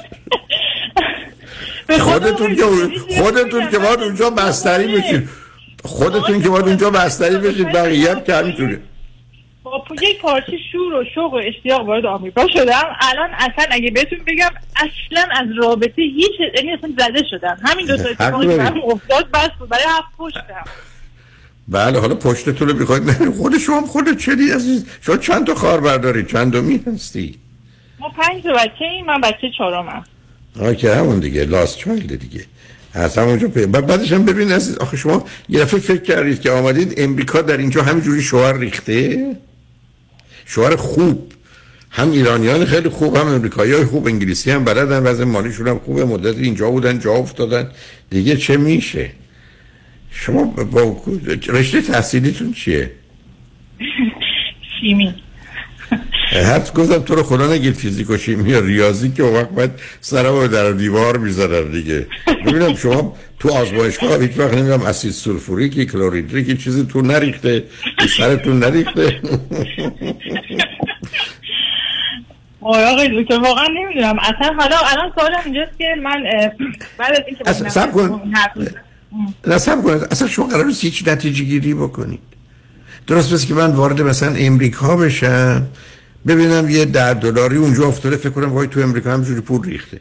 خودتون که خودتون که باید اونجا بستری بشید خودتون که باید اونجا بستری بشید بقیه هم که همینطوره با پ- یک پارچه شور و شوق و اشتیاق وارد آمریکا شدم. الان اصلا اگه بهتون بگم اصلا از رابطه هیچ یعنی اصلا زده شدم. همین دو تا اتفاقی. برام افتاد بس بود. برای هفت پشتم. بله حالا پشتتون رو بخواید نه خود شما هم خود چلی عزیز. شما چند تا خار بردارید چند دومی هستی؟ ما پنج تا بچه ایم من بچه چهارمم آه که همون دیگه لاست چایلد دیگه. همونجا پی... بعد بعدش هم ببین عزیز آخه شما یه دفعه فکر کردید که آمدید امریکا در اینجا همینجوری شوهر ریخته؟ شوهر خوب. هم ایرانیان خیلی خوب هم امریکایی های خوب انگلیسی هم بلدن وضع مالیشون هم خوبه مدت اینجا بودن جا افتادن. دیگه چه میشه؟ شما با رشته تحصیلیتون چیه؟ شیمی حد گفتم تو رو خدا نگید فیزیک و شیمی یا ریاضی که اون وقت باید سرم رو در دیوار می‌زنم دیگه. ببینم شما تو آزمایشگاه هیچ وقت نمی‌دونم اسید سولفوریکی کلوریدریکی چیزی تو نریخته. تو سرتون نریخته. آقای دکتر واقعا نمی‌دونم. اصلا حالا الان سوالم اینجاست که من بعد از اینکه صبر کن. حرف نصب کنید اصلا شما قرار نیست هیچ نتیجه گیری بکنید. درست بس که من وارد مثلا امریکا بشم ببینم یه ده دلاری اونجا افتاده فکر کنم وای تو امریکا همجوری پول ریخته.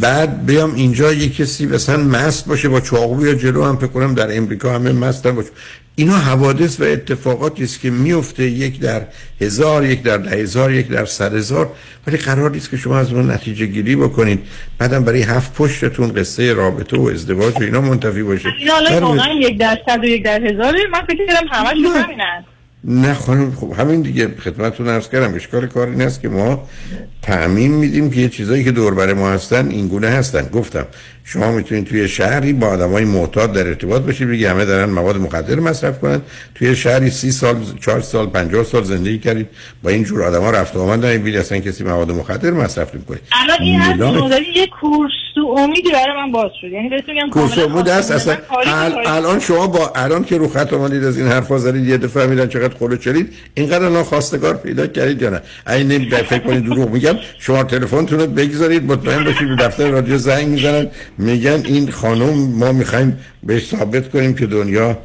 بعد بیام اینجا یه کسی مثلا مست باشه با چاقو یا جلو هم فکر کنم در امریکا همه مستن باشه. اینا حوادث و اتفاقاتی است که میفته یک در هزار یک در ده هزار یک در صد هزار. ولی قرار نیست که شما از اون نتیجه گیری بکنید. بعدم برای هفت پشتتون قصه رابطه و ازدواج و اینا منتفی باشه. این حالا در- واقعا یک درصد و یک در هزاره. من فکر کردم همش همینن. نه خانم خب همین دیگه خدمتتون عرض کردم اشکال کار این است که ما تعمین میدیم که یه چیزایی که دور بر ما هستن این گونه هستن. گفتم شما می‌تونید توی شهری با آدمای معتاد در ارتباط باشید بگی همه دارن مواد مخدر مصرف کنن. توی شهری سی سال چهار سال پنجاه سال زندگی کردید. با این جور آدما رفت و آمد نمی‌بینید اصلا کسی مواد مخدر مصرف نمی‌کنه. الان این داری یه کورس تو امیدی برای من باز شد. یعنی بهتون میگم کورس بود است. اصلا الان شما با الان که رو خط آمدید از این حرفا زدید یه دفعه میدن چقدر خلو چلید اینقدر الان خواستگار پیدا کردید یا نه؟ این فکر کنید دروغ میگم شما تلفنتون رو بگذارید مطمئن باشید به دفتر رادیو زنگ می‌زنن. میگن این خانم ما می‌خوایم بهش ثابت کنیم که دنیا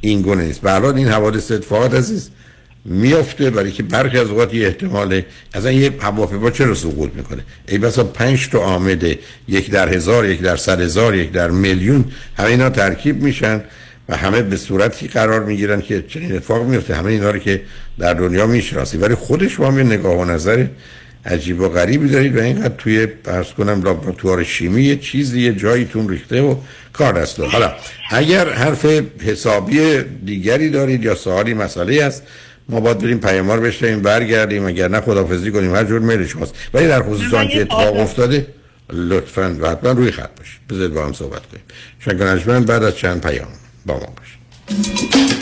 این گونه نیست. الان این حوادث اتفاقات عزیز میافته برای که برخی از اوقات یه احتماله اصلا یه هواپیما چرا سقوط می‌کنه؟ ای بسا پنج تا آمده یک در هزار یک در صد هزار یک در میلیون همه اینا ترکیب میشن و همه به صورتی قرار می‌گیرن که چنین اتفاق میفته همه اینا رو که در دنیا می‌شناسی ولی خود شما هم یه نگاه و نظر عجیب و غریبی دارید و اینقدر توی پرس کنم لابراتوار شیمی یه چیزی یه جاییتون ریخته و کار دست داره. حالا اگر حرف حسابی دیگری دارید یا سوالی مسئله است ما باید بریم پیامار بشنیم برگردیم. اگر نه خدافزی کنیم. هر جور میل شماست ولی در خصوص که اتفاق افتاده لطفا و حتما روی خط باشید. بذارید با هم صحبت کنیم. شنونده بعد از چند پیام با ما باشید.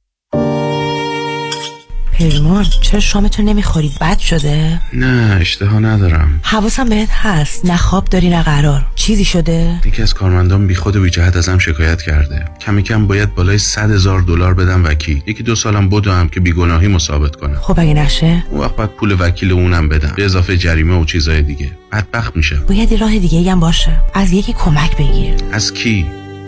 پیمان چرا شامتو نمی‌خوری؟ بد شده؟ نه اشتها ندارم. حواسم بهت هست. نه خواب داری نه قرار. چیزی شده؟ یکی از کارمندان بی خود و بی جهت ازم شکایت کرده. کمی کم باید بالای 100 هزار دلار بدم وکیل. یکی دو سالم بدوم که بیگناهی ثابت کنم. خب اگه نشه؟ اون وقت باید پول وکیل اونم بدم. به اضافه جریمه و چیزای دیگه. بدبخت میشم. باید راه دیگه هم باشه. از یکی کمک بگیر. از کی؟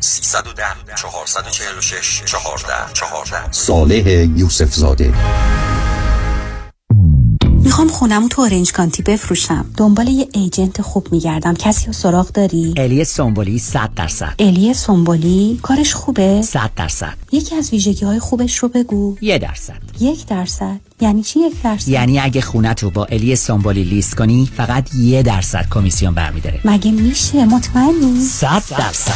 310 446 14 14 صالح یوسف زاده می‌خوام خونم تو اورنج کانتی بفروشم. دنبال یه ایجنت خوب میگردم. کسی رو سراغ داری؟ الی سومبولی 100 درصد. الی سومبولی کارش خوبه؟ 100 درصد. یکی از ویژگی های خوبش رو بگو. یه درصد. یک درصد. یعنی چی یک درصد؟ یعنی اگه خونت رو با الی سومبولی لیست کنی فقط یه درصد کمیسیون برمیداره. مگه میشه؟ مطمئنی؟ 100 درصد.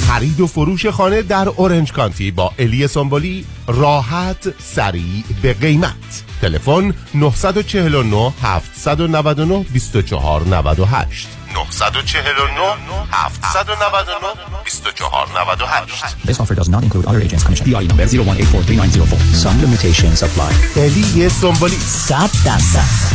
خرید و فروش خانه در اورنج کانتی با الی سامبولی راحت سریع به قیمت تلفن 949 799 2498 949 799 2498 This offer does not include other agents commission. DRE number 01843904. Some limitations apply. الی سامبولی 100 درصد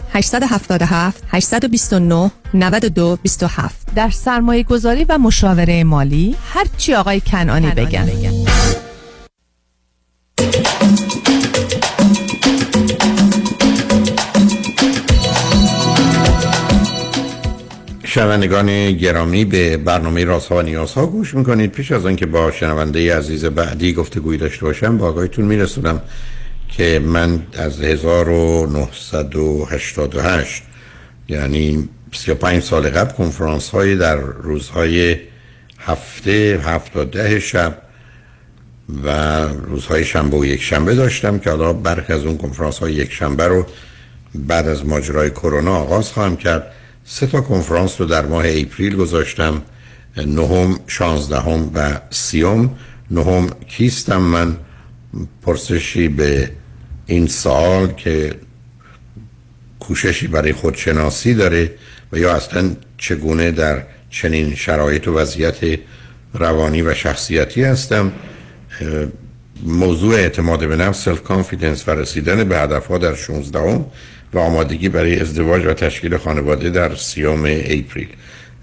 877 829 92 27 در سرمایه گذاری و مشاوره مالی هر چی آقای کنانی, بگن. شنوندگان گرامی به برنامه رازها و نیازها گوش می‌کنید. پیش از آنکه با شنونده عزیز بعدی گفتگوی داشته باشم با آقایتون میرسونم. که من از 1988 یعنی 35 سال قبل کنفرانس های در روزهای هفته هفت و ده شب و روزهای شنبه و یک شنبه داشتم که حالا برخی از اون کنفرانس های یک شنبه رو بعد از ماجرای کرونا آغاز خواهم کرد. سه تا کنفرانس رو در ماه اپریل گذاشتم. نهم شانزدهم و سیوم. نهم کیستم من؟ پرسشی به این سال که کوششی برای خودشناسی داره و یا اصلا چگونه در چنین شرایط و وضعیت روانی و شخصیتی هستم موضوع اعتماد به نفس self confidence و رسیدن به هدفها در 16 و آمادگی برای ازدواج و تشکیل خانواده در سیوم April.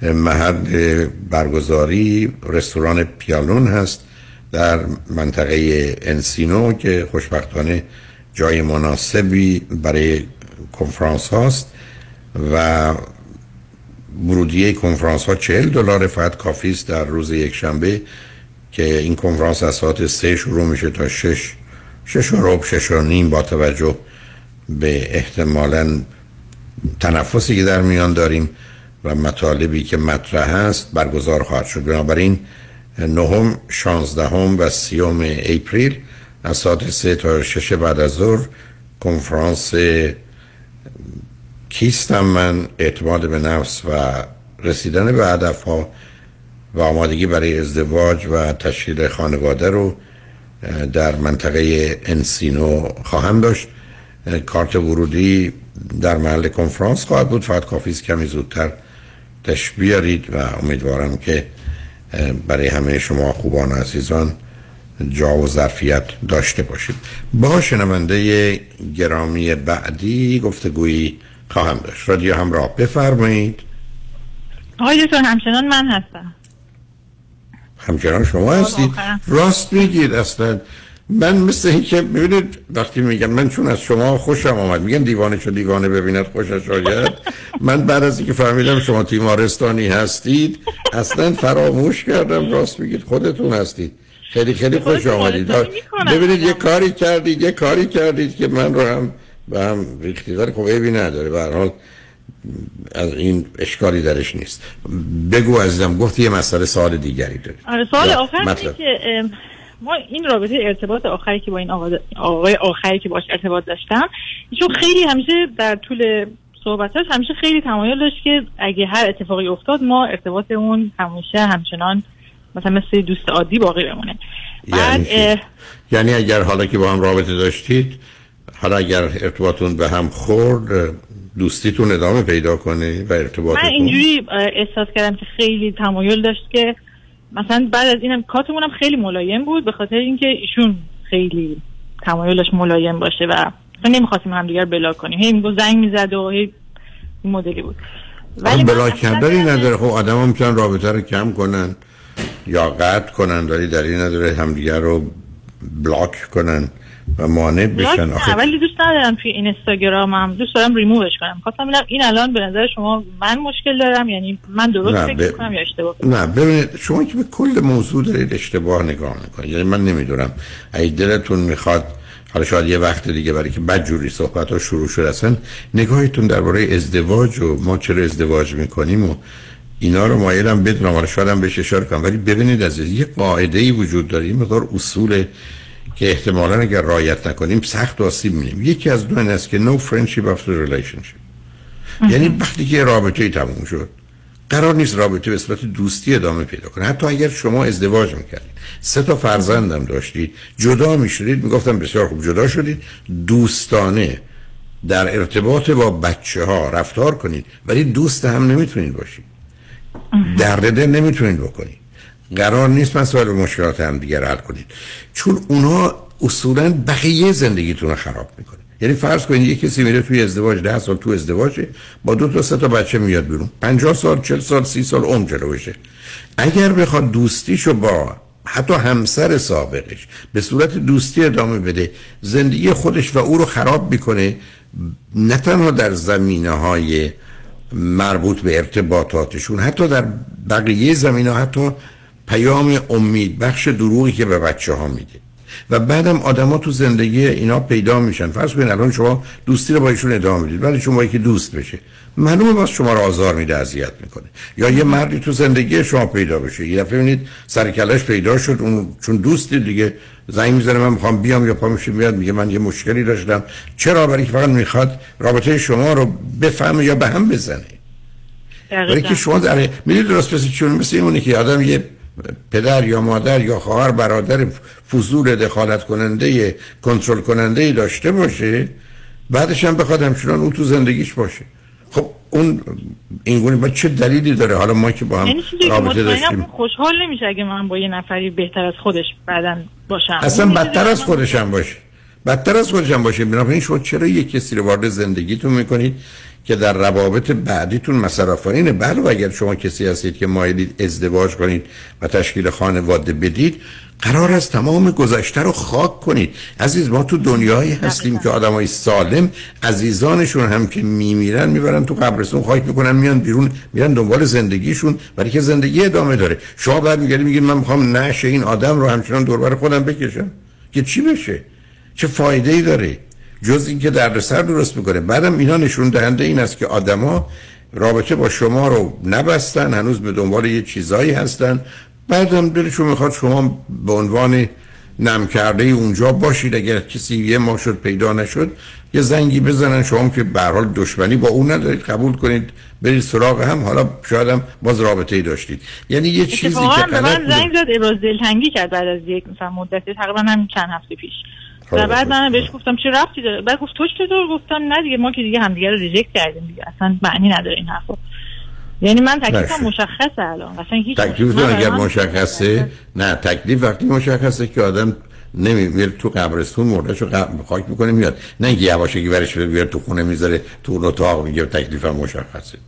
محل برگزاری رستوران پیالون هست در منطقه انسینو که خوشبختانه جای مناسبی برای کنفرانس هاست و ورودیه کنفرانس ها 40 دلار فقط کافی است در روز یک شنبه که این کنفرانس از ساعت سه شروع میشه تا شش شش و رب شش و نیم با توجه به احتمالا تنفسی که در میان داریم و مطالبی که مطرح هست برگزار خواهد شد. بنابراین نهم شانزدهم و سیوم اپریل از ساعت سه تا شش بعد از ظهر کنفرانس کیستم من اعتماد به نفس و رسیدن به هدف ها و آمادگی برای ازدواج و تشکیل خانواده رو در منطقه انسینو خواهم داشت. کارت ورودی در محل کنفرانس خواهد بود. فقط کافی کمی زودتر تش بیارید و امیدوارم که برای همه شما خوبان و عزیزان جا و ظرفیت داشته باشید. با شنونده گرامی بعدی گفتگویی خواهم داشت. رادیو همراه بفرمایید. آقای دکتر همچنان من هستم. همچنان شما هستید؟ راست میگید اصلا. من مثل این که ببینید وقتی میگم من چون از شما خوشم آمد. میگن دیوانه چو دیوانه ببیند خوشش آید من بعد از اینکه فهمیدم شما تیمارستانی هستید اصلا فراموش کردم. راست میگید خودتون هستید. خیلی خیلی خوش آمدید. ببینید یه کاری کردید یه کاری کردید که من رو هم به هم ریختی. داره خب عیبی نداره. به حال از این اشکالی درش نیست. بگو عزیزم گفت یه مسئله سوال دیگری داره آره سوال آخر که ما این رابطه ارتباط آخری که با این آقای آخری که باش ارتباط داشتم ایشون خیلی همیشه در طول صحبتاش همیشه خیلی تمایل داشت که اگه هر اتفاقی افتاد ما ارتباطمون همیشه همچنان مثلا مثل دوست عادی باقی بمونه. یعنی, یعنی اگر حالا که با هم رابطه داشتید حالا اگر ارتباطتون به هم خورد دوستیتون ادامه پیدا کنه و ارتباطتون من اینجوری احساس کردم که خیلی تمایل داشت که مثلا بعد از اینم کاتمون هم خیلی ملایم بود به خاطر اینکه ایشون خیلی تمایلش ملایم باشه و نمی‌خواستیم همدیگر بلاک کنیم. هی میگو زنگ می‌زد و هی این مدلی بود. ولی بلاک کردنی نداره. خب آدم هم می‌تونن رابطه رو کم کنن. یا قطع کنن ولی دلیل نداره همدیگر رو بلاک کنن و مانع بشن. نه ولی دوست ندارم توی این اینستاگرامم دوست دارم ریمووش کنم. خواستم ببینم این الان به نظر شما من مشکل دارم؟ یعنی من درست فکر ب- کنم یا اشتباه نه ببینید شما که به کل موضوع دارید اشتباه نگاه می‌کنید. یعنی من نمی‌دونم. اگه دلتون می‌خواد حالا شاید یه وقت دیگه برای که بدجوری صحبت ها شروع شد اصلا نگاهتون درباره ازدواج و ما چرا ازدواج می‌کنیم و اینا رو مایلم بدونم حالا شاید بهش اشاره کنم. ولی ببینید از یه قاعده ای وجود داره. یه مقدار اصول که احتمالا اگر رعایت نکنیم سخت آسیب می‌بینیم. یکی از دو این است که no friendship after relationship. یعنی وقتی که رابطه ای تموم شد قرار نیست رابطه به صورت دوستی ادامه پیدا کنه. حتی اگر شما ازدواج می‌کردید سه تا فرزندم داشتید جدا می‌شدید می‌گفتم بسیار خوب جدا شدید دوستانه در ارتباط با بچه ها رفتار کنید ولی دوست هم نمی‌تونید باشید. درد دل نمی‌تونید بکنید. قرار نیست مسائل و مشکلات هم دیگر حل کنید. چون اونا اصولا بقیه زندگیتون رو خراب می‌کنه. یعنی فرض کنید یه کسی میره توی ازدواج ده سال تو ازدواجه با دو تا سه تا بچه میاد بیرون. 50 سال 40 سال 30 سال عمر جلوشه اگر بخواد دوستیشو با حتی همسر سابقش به صورت دوستی ادامه بده زندگی خودش و او رو خراب می‌کنه نه تنها در زمینه های مربوط به ارتباطاتشون. حتی در بقیه زمینه حتی پیام امید بخش دروغی که به بچه ها میده. و بعدم آدما تو زندگی اینا پیدا میشن. فرض کنید الان شما دوستی رو با ایشون ادامه می‌دید ولی شما یکی دوست بشه. معلومه باز شما رو آزار میده اذیت می‌کنه. یا یه مردی تو زندگی شما پیدا بشه. یه دفعه ببینید سر پیدا شد اون چون دوستی دیگه زنگ می‌زنه من می‌خوام بیام یا پا میشه میاد میگه من یه مشکلی داشتم. چرا برای که فقط می‌خواد رابطه شما رو بفهمه یا به هم بزنه؟ برای که شما در می‌دید درست مثل چون مثل اینونه که آدم یه پدر یا مادر یا خواهر برادر فضول دخالت کننده کنترل کننده ای داشته باشه بعدش هم بخواد همچنان اون تو زندگیش باشه. اون اینگونه با چه دلیلی داره؟ حالا ما که با هم یعنی رابطه داشتیم. خوشحال نمیشه اگه من با یه نفری بهتر از خودش بعدا باشم. اصلا اون بدتر از که خودش هم باشه. بدتر از خودش هم باشه. بنابراین شما چرا یک کسی رو وارد زندگیتون می‌کنید که در روابط بعدیتون آفرینه بله اگر شما کسی هستید که مایلید ازدواج کنید و تشکیل خانواده بدید قرار است تمام گذشته رو خاک کنید. عزیز ما تو دنیایی هستیم که آدمای سالم عزیزانشون هم که میمیرن می‌برن تو قبرستون خاک می‌کنن میان بیرون میرن دنبال زندگیشون برای که زندگی ادامه داره. شما بعد میگید من می‌خوام نشه این آدم رو همچنان دور بر خودم بکشم. که چی بشه؟ چه فایده ای داره؟ جز اینکه دردسر درست می‌کنه. بعدم اینا نشون دهنده این است که آدما رابطه با شما رو نبستن هنوز به دنبال یه چیزایی هستن. بعدم دلشون می‌خواد شما به عنوان نم کرده اونجا باشید اگر کسی یه ما شد پیدا نشد یه زنگی بزنن شما که به حال دشمنی با اون ندارید قبول کنید برید سراغ هم. حالا شاید هم باز رابطه ای داشتید. یعنی یه چیزی که به من. زنگ زد ابراز دلتنگی کرد بعد از یک مثلا مدتی تقریبا هم چند هفته پیش. و بعد من بهش گفتم چه رفتی؟ داره بعد گفت تو چطور؟ گفتم نه دیگه ما که دیگه همدیگه رو ریجکت کردیم دیگه. اصلا معنی نداره این حرفا. یعنی من تکلیفم. مشخصه الان. اصلا هیچ مشکلی اگر مشخصه؟ نه تکلیف وقتی مشخصه که آدم نمی میره تو قبرستون مردش رو قبر خاک می‌کنه میاد. نه اینکه یواشکی برش بیاره تو خونه می‌ذاره تو اون اتاق میگه تکلیفم مشخصه.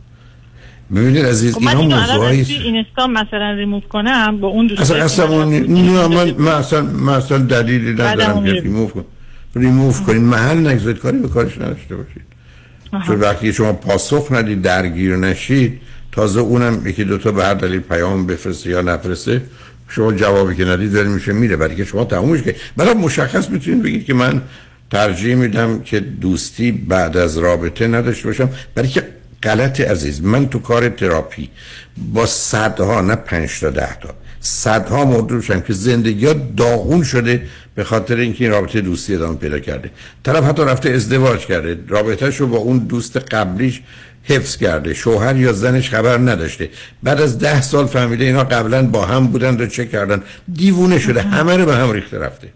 ببینید عزیز خب اینا از توی اینستا مثلا ریموو کنم با اون دوست اصلا اصلا نه من من اصلا دلیلی ندارم که. ریموو کن ریموو کنید محل نگذارید کاری به کارش نداشته باشید. چون وقتی شما پاسخ ندید درگیر نشید تازه اونم یکی دوتا به هر دلیل پیام بفرسته یا نفرسته شما جوابی که ندید میشه میره. برای که شما تمومش که برای مشخص می‌تونید بگید که من ترجیح میدم که دوستی بعد از رابطه نداشته باشم. برای که غلط عزیز من تو کار تراپی با صدها نه پنج تا ده تا صدها مورد روشم که زندگی ها داغون شده به خاطر اینکه این رابطه دوستی ادامه پیدا کرده. طرف حتی رفته ازدواج کرده. رابطهش رو با اون دوست قبلیش حفظ کرده. شوهر یا زنش خبر نداشته. بعد از ده سال فهمیده اینا قبلا با هم بودن و چه کردن. دیوونه شده. همه رو به هم ریخته رفته.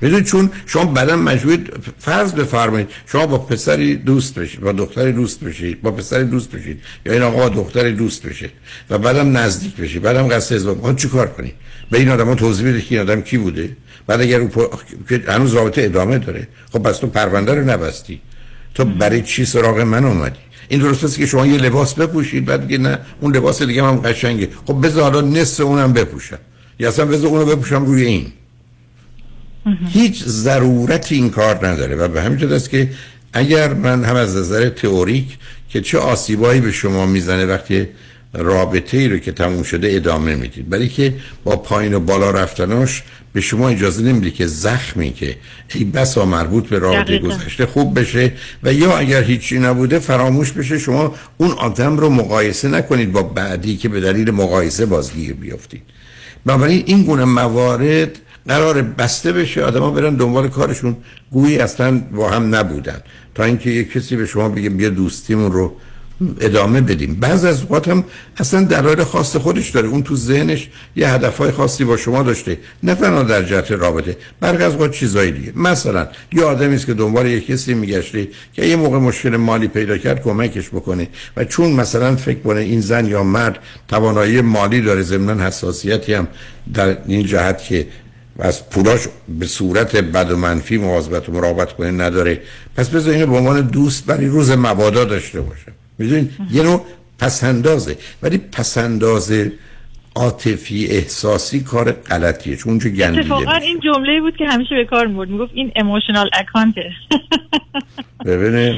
می‌دونید چون شما بعدا مجبورید فرض بفرمایید شما با پسری دوست بشید با دختری دوست بشید با پسری دوست بشید یا این آقا با دختری دوست بشه و بعدم نزدیک بشید بعدم قصد ازدواج آن چیکار کنید به این آدم توضیح بدید که این آدم کی بوده؟ بعد اگر او پ- که هنوز رابطه ادامه داره خب پس تو پرونده رو نبستی. تو برای چی سراغ من اومدی؟ این درست است که شما یه لباس بپوشید بعد بگید نه اون لباس دیگه هم قشنگه. خب بذار حالا نصف اونم بپوشم. یا اصلا بذار اونو بپوشم روی این. هیچ ضرورت این کار نداره و به همین است که اگر من هم از نظر تئوریک که چه آسیبایی به شما می‌زنه وقتی رابطه ای رو که تموم شده ادامه می‌دید برای که با پایین و بالا رفتناش به شما اجازه نمیده که زخمی که ای بسا مربوط به رابطه گذشته خوب بشه و یا اگر هیچی نبوده فراموش بشه شما اون آدم رو مقایسه نکنید با بعدی که به دلیل مقایسه بازگیر بیافتید. بنابراین این گونه موارد قرار بسته بشه آدما برن دنبال کارشون. گویی اصلا با هم نبودن. تا اینکه یک کسی به شما بگه بیا دوستیمون رو ادامه بدیم. بعض از اوقات هم اصلا دلایل خاص خودش داره. اون تو ذهنش یه هدفهای خاصی با شما داشته. نه تنها در جهت رابطه برخی از اوقات چیزایی دیگه. مثلا یه آدمی است که دنبال یه کسی میگشته که یه موقع مشکل مالی پیدا کرد کمکش بکنه. و چون مثلا فکر کنه این زن یا مرد توانایی مالی داره ضمن حساسیتی هم در این جهت که از پولاش به صورت بد و منفی مواظبت و مراقبت کنه نداره. پس بذار اینو به عنوان دوست برای روز مبادا داشته باشه. می‌دونید یه نوع پسندازه ولی پسنداز عاطفی احساسی کار غلطیه. چون اونجا گندیده اتفاقا این جمله بود که همیشه به کار می‌برد. می‌گفت این اموشنال اکانته ببینید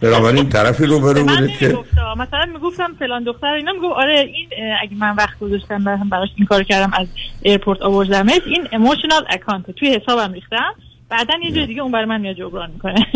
بنابراین طرفی رو برو بوده که مثلا می‌گفتم فلان دختر اینا می‌گفت آره این اگه من وقت گذاشتم براش این کار کردم از airport آوردمش این emotional account توی حسابم ریختم. بعدا یه جای دیگه اون برای من میاد جبران می‌کنه.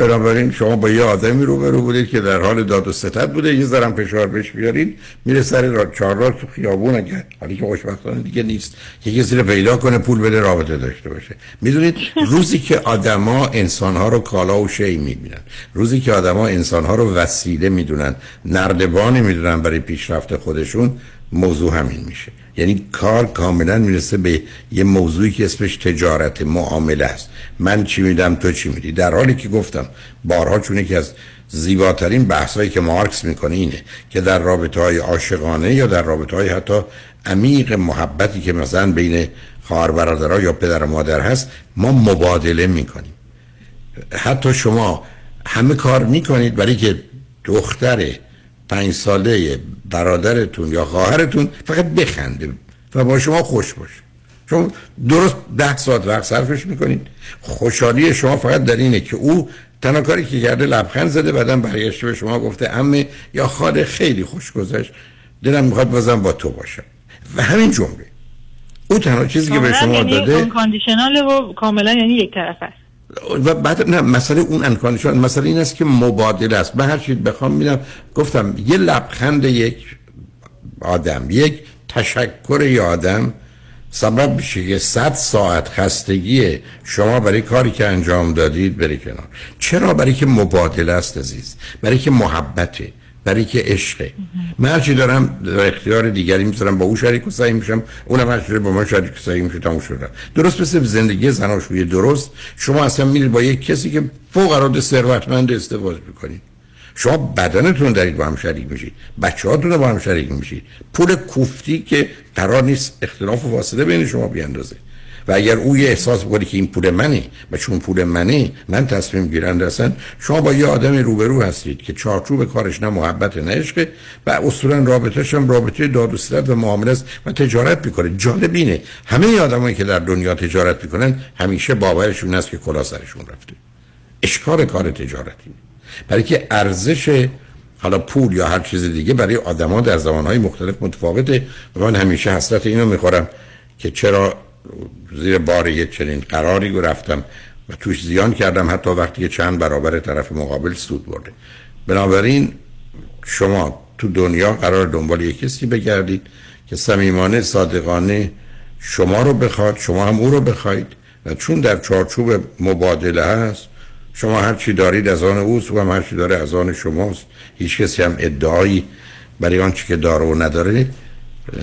بنابراین شما با یه آدمی رو برو بودید که در حال داد و ستد بوده. یه ذرم فشار بهش بیارید میره سر را چهار راه تو خیابون اگر حالی که خوشبختانه دیگه نیست. که کسی رو پیدا کنه پول بده رابطه داشته باشه. می‌دونید روزی که آدما انسانها رو کالا و شی می‌بینن. روزی که آدما انسانها رو وسیله می‌دونن نردبانی می‌دونن برای پیشرفت خودشون موضوع همین میشه. یعنی کار کاملا می‌رسه به یه موضوعی که اسمش تجارت معامله است. من چی میدم تو چی میدی؟ در حالی که گفتم بارها چون که از زیباترین بحثایی که مارکس می‌کنه اینه که در رابطه های عاشقانه یا در رابطه های حتی عمیق محبتی که مثلا بین خواهر برادرها یا پدر و مادر هست ما مبادله می‌کنیم. حتی شما همه کار می‌کنید برای که دختر پنج ساله برادرتون یا خواهرتون فقط بخنده و با شما خوش باشه شما درست ده ساعت وقت صرفش می‌کنید. خوشحالی شما فقط در اینه که او تنها کاری که کرده لبخند زده بعدا برگشته به شما گفته امه یا خاله خیلی خوش گذشت. دلم می‌خواد بازم با تو باشم. و همین جمله. او تنها چیزی که به شما یعنی داده و کاملا یعنی یک طرف است. و بعد نه مسئله اون انکانشان مسئله این است که مبادله است. من هر چیز بخوام میدم گفتم یه لبخند یک آدم یک تشکر یه آدم سبب میشه که صد ساعت خستگی شما برای کاری که انجام دادید بری کنار. چرا؟ برای که مبادله است عزیز. برای که محبته. برای که عشقه. من هرچی دارم در اختیار دیگری می‌ذارم با او شریک و سعی میشم اونم هرچی با من شریک و سعی میشه تموم شدم درست مثل زندگی زناشویی درست. شما اصلا میرید با یک کسی که فوق العاده ثروتمند ازدواج می‌کنید. شما بدنتون دارید با هم شریک میشید. بچه هاتون با هم شریک میشید. پول کوفتی که قرار نیست اختلاف و فاصله بین شما بیاندازه. و اگر او یه احساس بکنه که این پول منه و چون پول منه من تصمیم گیرنده هستن شما با یه آدم روبرو هستید که چارچوب کارش نه محبت نه عشقه و اصولا رابطهش هم رابطه داد و و معامله است و تجارت می‌کنه. جالب اینه. همه آدمایی که در دنیا تجارت می‌کنن همیشه باورشون است که کلا سرشون رفته. اشکار کار تجارتی. برای که ارزش حالا پول یا هر چیز دیگه برای آدما در زمانهای مختلف متفاوته. و من همیشه حسرت اینو می‌خورم که چرا زیر بار یه چنین قراری رفتم و توش زیان کردم حتی وقتی چند برابر طرف مقابل سود برده. بنابراین شما تو دنیا قرار دنبال یک کسی بگردید که صمیمانه صادقانه شما رو بخواد شما هم او رو بخواید و چون در چارچوب مبادله هست شما هر چی دارید از آن اوست و هم هر چی داره از آن شماست. هیچ کسی هم ادعایی برای آنچه که داره و نداره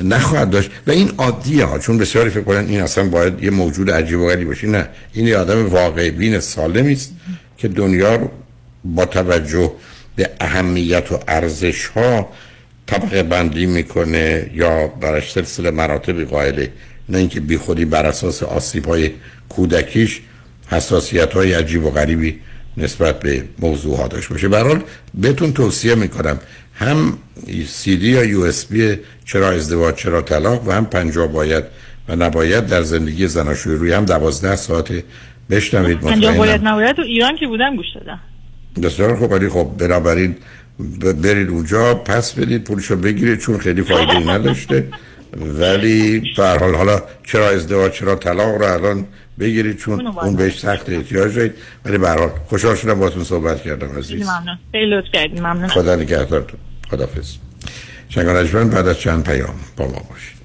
نخواهد داشت. و این عادیه ها چون بسیاری فکر کنن این اصلا باید یه موجود عجیب و غریبی باشه. نه این یه آدم واقع بین سالمی است که دنیا رو با توجه به اهمیت و ارزش ها طبقه بندی می‌کنه یا برش سلسله مراتبی قائله. نه اینکه بی خودی بر اساس آسیب های کودکیش حساسیت های عجیب و غریبی نسبت به موضوع ها داشت باشه. برحال بهتون توصیه می‌کنم هم سی دی یا یو اس بی چرا ازدواج چرا طلاق و هم پنجاه باید و نباید در زندگی زناشویی روی هم دوازده ساعت بشنوید. انجام باید نباید؟ تو ایران که بودم گوش دادم. بسیار خوب. ولی خب بنابراین برید اونجا پس بدید پولشو بگیرید چون خیلی فایده ای نداشته. ولی به حال حالا چرا ازدواج چرا طلاق رو الان بگیرید چون اون بهش سخت احتیاج دارید. ولی به هر حال خوشحال شدم باهاتون صحبت کردم عزیز. ممنون. خیلی لطف کردین. ممنون. خدا نگهدارتون. خدافظ شنگانجمن بعد از چند پیام با ما باشید.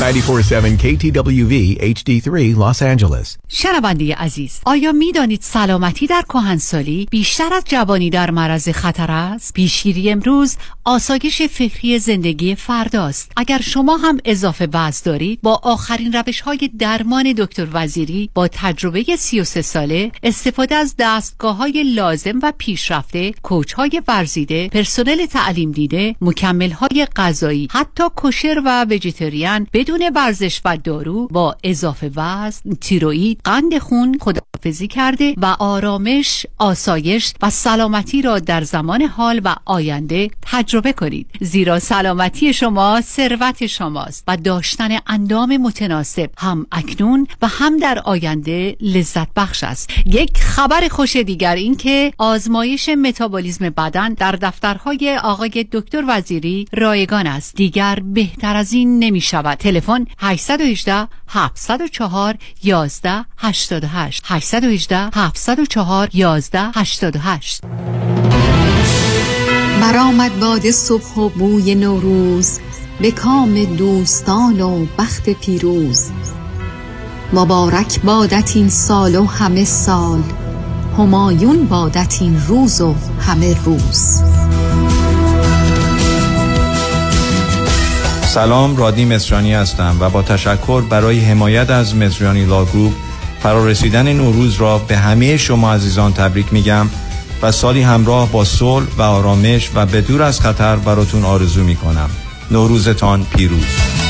Ninety-four-seven KTWV HD3 Los Angeles. شنونده عزیز آیا می دانید سلامتی در کهنسالی بیشتر از جوانی در معرض خطر است پیشگیری امروز آسایش فکری زندگی فرداست اگر شما هم اضافه وزن دارید با آخرین روش های درمان دکتر وزیری با تجربه 33 ساله استفاده از دستگاه های لازم و پیشرفته کوچ های ورزیده پرسنل تعلیم دیده مکمل های غذایی حتی کوشر و وجیتریان بدون ورزش و دارو با اضافه وزن تیروئید قند خون خداحافظی کرده و آرامش آسایش و سلامتی را در زمان حال و آینده تجربه کنید. زیرا سلامتی شما ثروت شماست و داشتن اندام متناسب هم اکنون و هم در آینده لذت بخش است. یک خبر خوش دیگر این که آزمایش متابولیسم بدن در دفترهای آقای دکتر وزیری رایگان است. دیگر بهتر از این نمی شود تلفن 818 704 11 88 818 704 11 88 برآمد باد صبح و بوی نوروز به کام دوستان و بخت پیروز. مبارک بادت این سال و همه سال همایون بادت این روز و همه روز. سلام رادی مصریانی هستم و با تشکر برای حمایت از مصریانی Law Group فرارسیدن نوروز را به همه شما عزیزان تبریک میگم و سالی همراه با صلح و آرامش و به دور از خطر براتون آرزو می‌کنم. نوروزتان پیروز.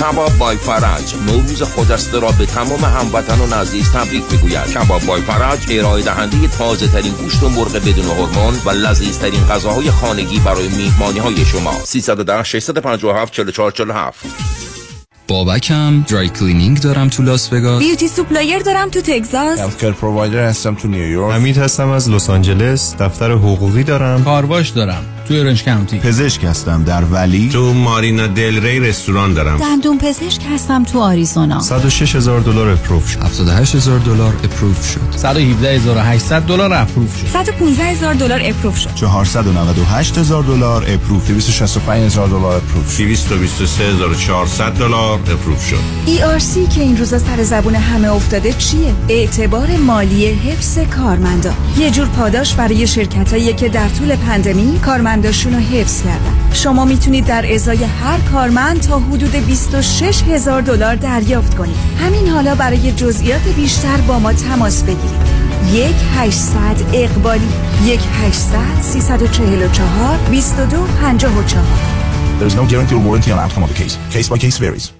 کباب بای فرج. نوروز خودسته را به تمام هموطنان عزیز تبریک می‌گوید. کباب بای فرج ارائه دهنده تازه ترین گوشت و مرغ بدون هورمون و لذیذ ترین غذاهای خانگی برای میهمانی های شما 310 657 4447 بابکم dry cleaning دارم تو لاس وگاس. بیوتی سوپلایر دارم تو تگزاس. healthcare provider هستم تو نیویورک. حمید هستم از لس آنجلس. دفتر حقوقی دارم. کارواش دارم. تو اورنج کانتی پزشک هستم در ولی. تو مارینا دل ری رستوران دارم. دندون پزشک هستم تو آریزونا. 106 هزار دلار اپروف شد. 78 هزار دلار اپروف شد. 117800 دلار اپروف شد. 115 هزار دلار اپروف شد. 498 هزار دلار اپروف 265 هزار دلار اپروف 223400 دلار اپروف شد. ERC که این روزا سر زبون همه افتاده چیه؟ اعتبار مالی حفظ کارمندا. یه جور پاداش برای شرکتایی که در طول پندمی کارمنداشون رو حفظ کردن شما می‌تونید در ازای هر کارمند تا حدود 26 هزار دلار دریافت کنید همین حالا برای جزئیات بیشتر با ما تماس بگیرید یک 800 اقبالی یک 800 344 22 54 There no guarantee or warranty on outcome of the case. Case by case varies.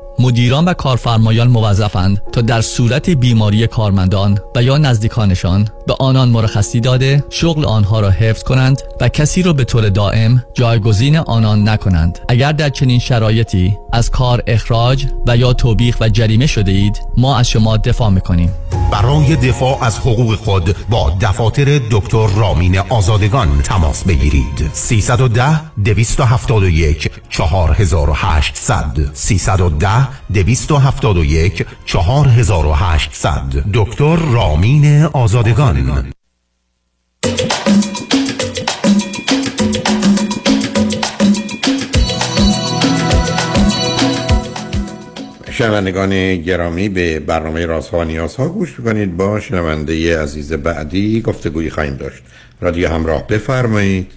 مدیران و کارفرمایان موظفند تا در صورت بیماری کارمندان و یا نزدیکانشان به آنان مرخصی داده شغل آنها را حفظ کنند و کسی را به طور دائم جایگزین آنان نکنند. اگر در چنین شرایطی از کار اخراج و یا توبیخ و جریمه شده اید ما از شما دفاع می‌کنیم. برای دفاع از حقوق خود با دفاتر دکتر رامین آزادگان تماس بگیرید. 310 271 4800 310 271 4800 دکتر رامین آزادگان. شنوندگان گرامی به برنامه رازها و نیازها گوش می‌کنید. با شنونده عزیز بعدی گفتگویی خواهیم داشت. رادیو همراه بفرمایید.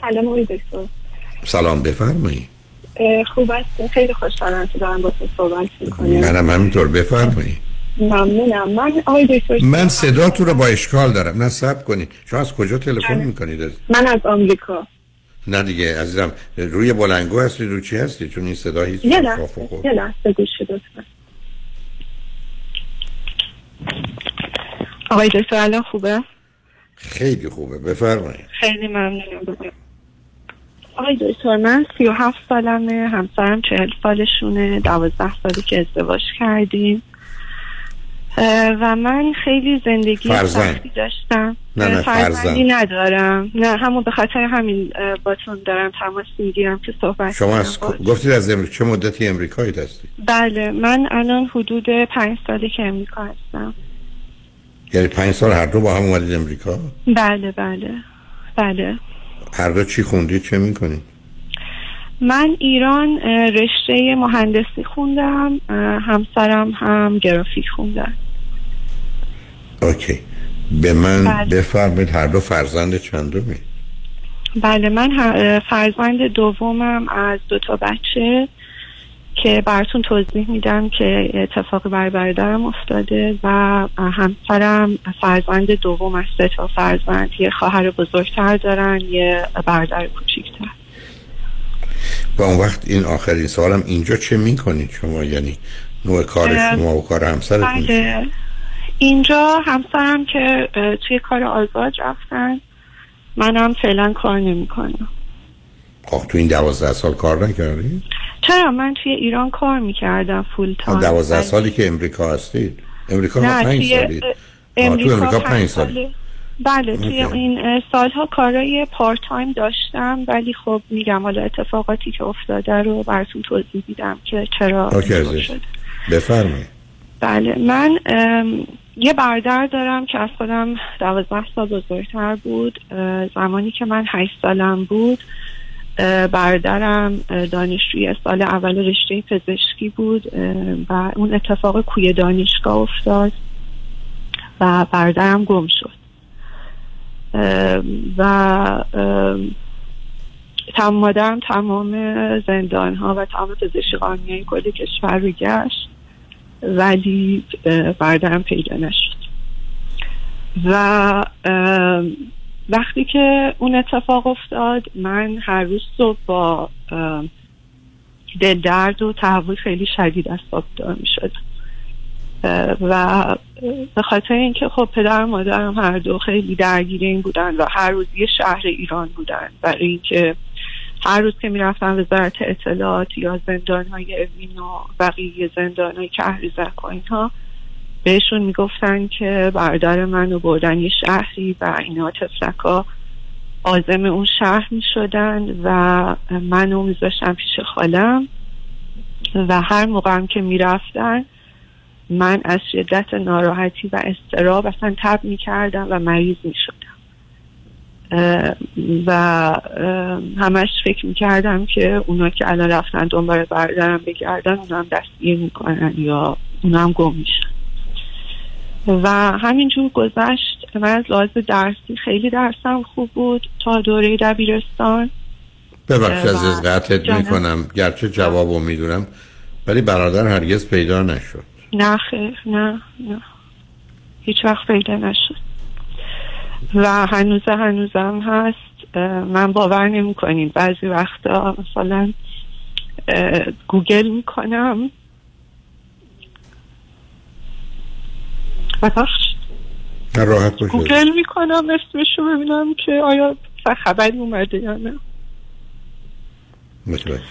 سلام آقای دکتر. سلام بفرمایید. خوب است خیلی خوشحالم که دارم با تو صحبت می‌کنم. منم همینطور. بفرمایید ممنونم. من آقای دکتر من صداتون رو با اشکال دارم. نه سب کنید. شما از کجا تلفن بله. می‌کنید؟ از... من از آمریکا. نه دیگه عزیزم روی بلنگو هستید؟ رو چی هستید؟ چون این صدا هیچ یه لحظه. یه لحظه گوش لطفا. آقای دکتر الان خوبه؟ خیلی خوبه. بفرمایید. خیلی ممنونم. آقای دکتر من سی و هفت سالمه همسرم چهل سالشونه دوازده سالی که ازدواج کردیم. و من خیلی زندگی. سختی داشتم. نه، نه، فرزندی فرزند. ندارم. نه همون به خاطر همین باتون دارم تماس می‌گیرم که صحبت شما از. گفتید از امریکا چه مدتی امریکایی هستید بله من الان حدود پنج سالی که امریکا هستم. یعنی پنج سال هر دو با هم اومدید امریکا؟ بله بله. بله. هر دو چی خوندید چه می‌کنید من ایران رشته مهندسی خوندم همسرم هم گرافیک خوندن. اوکی. به من بله. بفرمایید هر دو فرزند چندمی؟ بله من فرزند دومم از دو تا بچه. که براتون توضیح میدم که اتفاقی بر برادرم افتاده و همسرم فرزند دوم از سه تا فرزند. یه خواهر بزرگتر دارن یه برادر کوچیکتر. و اون وقت این آخرین سوالم اینجا چه می‌کنید شما؟ یعنی نوع کار شما و کار همسرتون؟ بله. اینجا همسرم که توی کار آزاد رفتن منم فعلا کار نمی‌کنم. خب تو این دوازده سال کار نکردید؟ چرا من توی ایران کار می‌کردم full time دوازده سالی که امریکا هستید امریکا نه پنج سالید تو امریکا, پنج پنج سال. ساله. بله توی. این سالها کارای part time داشتم ولی خب میگم حالا اتفاقاتی که افتاده رو براتون توضیح میدم که چرا شده. بفرمایید بله من یه برادر دارم که از خودم دوازده سال بزرگتر بود زمانی که من هشت سالم بود برادرم دانشجوی سال اول رشته پزشکی بود و اون اتفاق کوی دانشگاه افتاد و برادرم گم شد. و ام، تمام مادرم تمام زندان ها و تمام پزشکی قانونی کل کشور رو گشت ولی اه، برادرم پیدا نشد. و وقتی که اون اتفاق افتاد من هر روز صبح با دل درد و تحول خیلی شدید از بیدار می شدم و به خاطر اینکه خب پدر و مادرم هر دو خیلی درگیر این بودن و هر روز یه شهر ایران بودن برای اینکه هر روز که می‌رفتن وزارت اطلاعات یا زندان های اوین و بقیه زندان های کهریزک و اینها بهشون می‌گفتن که برادر منو بردن یه شهری و اینا تفلک ها آزم اون شهر می‌شدن و منو میذاشتن پیش خالم و هر موقعم که می‌رفتن من از شدت ناراحتی و استراب اصلا تب می‌کردم و مریض می‌شدم. و همش فکر می‌کردم که اونا که الان رفتن دنبال برادرم بگردن اونا هم دستگیر می‌کنن یا اونا هم گم میشن. و همینجور گذشت من از لحاظ درسی خیلی درسم خوب بود تا دوره دبیرستان. ببخشید و- از قطعت. می‌کنم. گرچه جوابو می‌دونم ولی برادر هرگز پیدا نشد. نه خیر نه نه. هیچ وقت پیدا نشد. و هنوز هنوزم هست. من باور نمی کنیم بعضی وقتا مثلا گوگل می‌کنم ببخشید نه، راحت باشید. گوگل می‌کنم اسمشو ببینم که آیا خبری اومده یا نه. متوجه.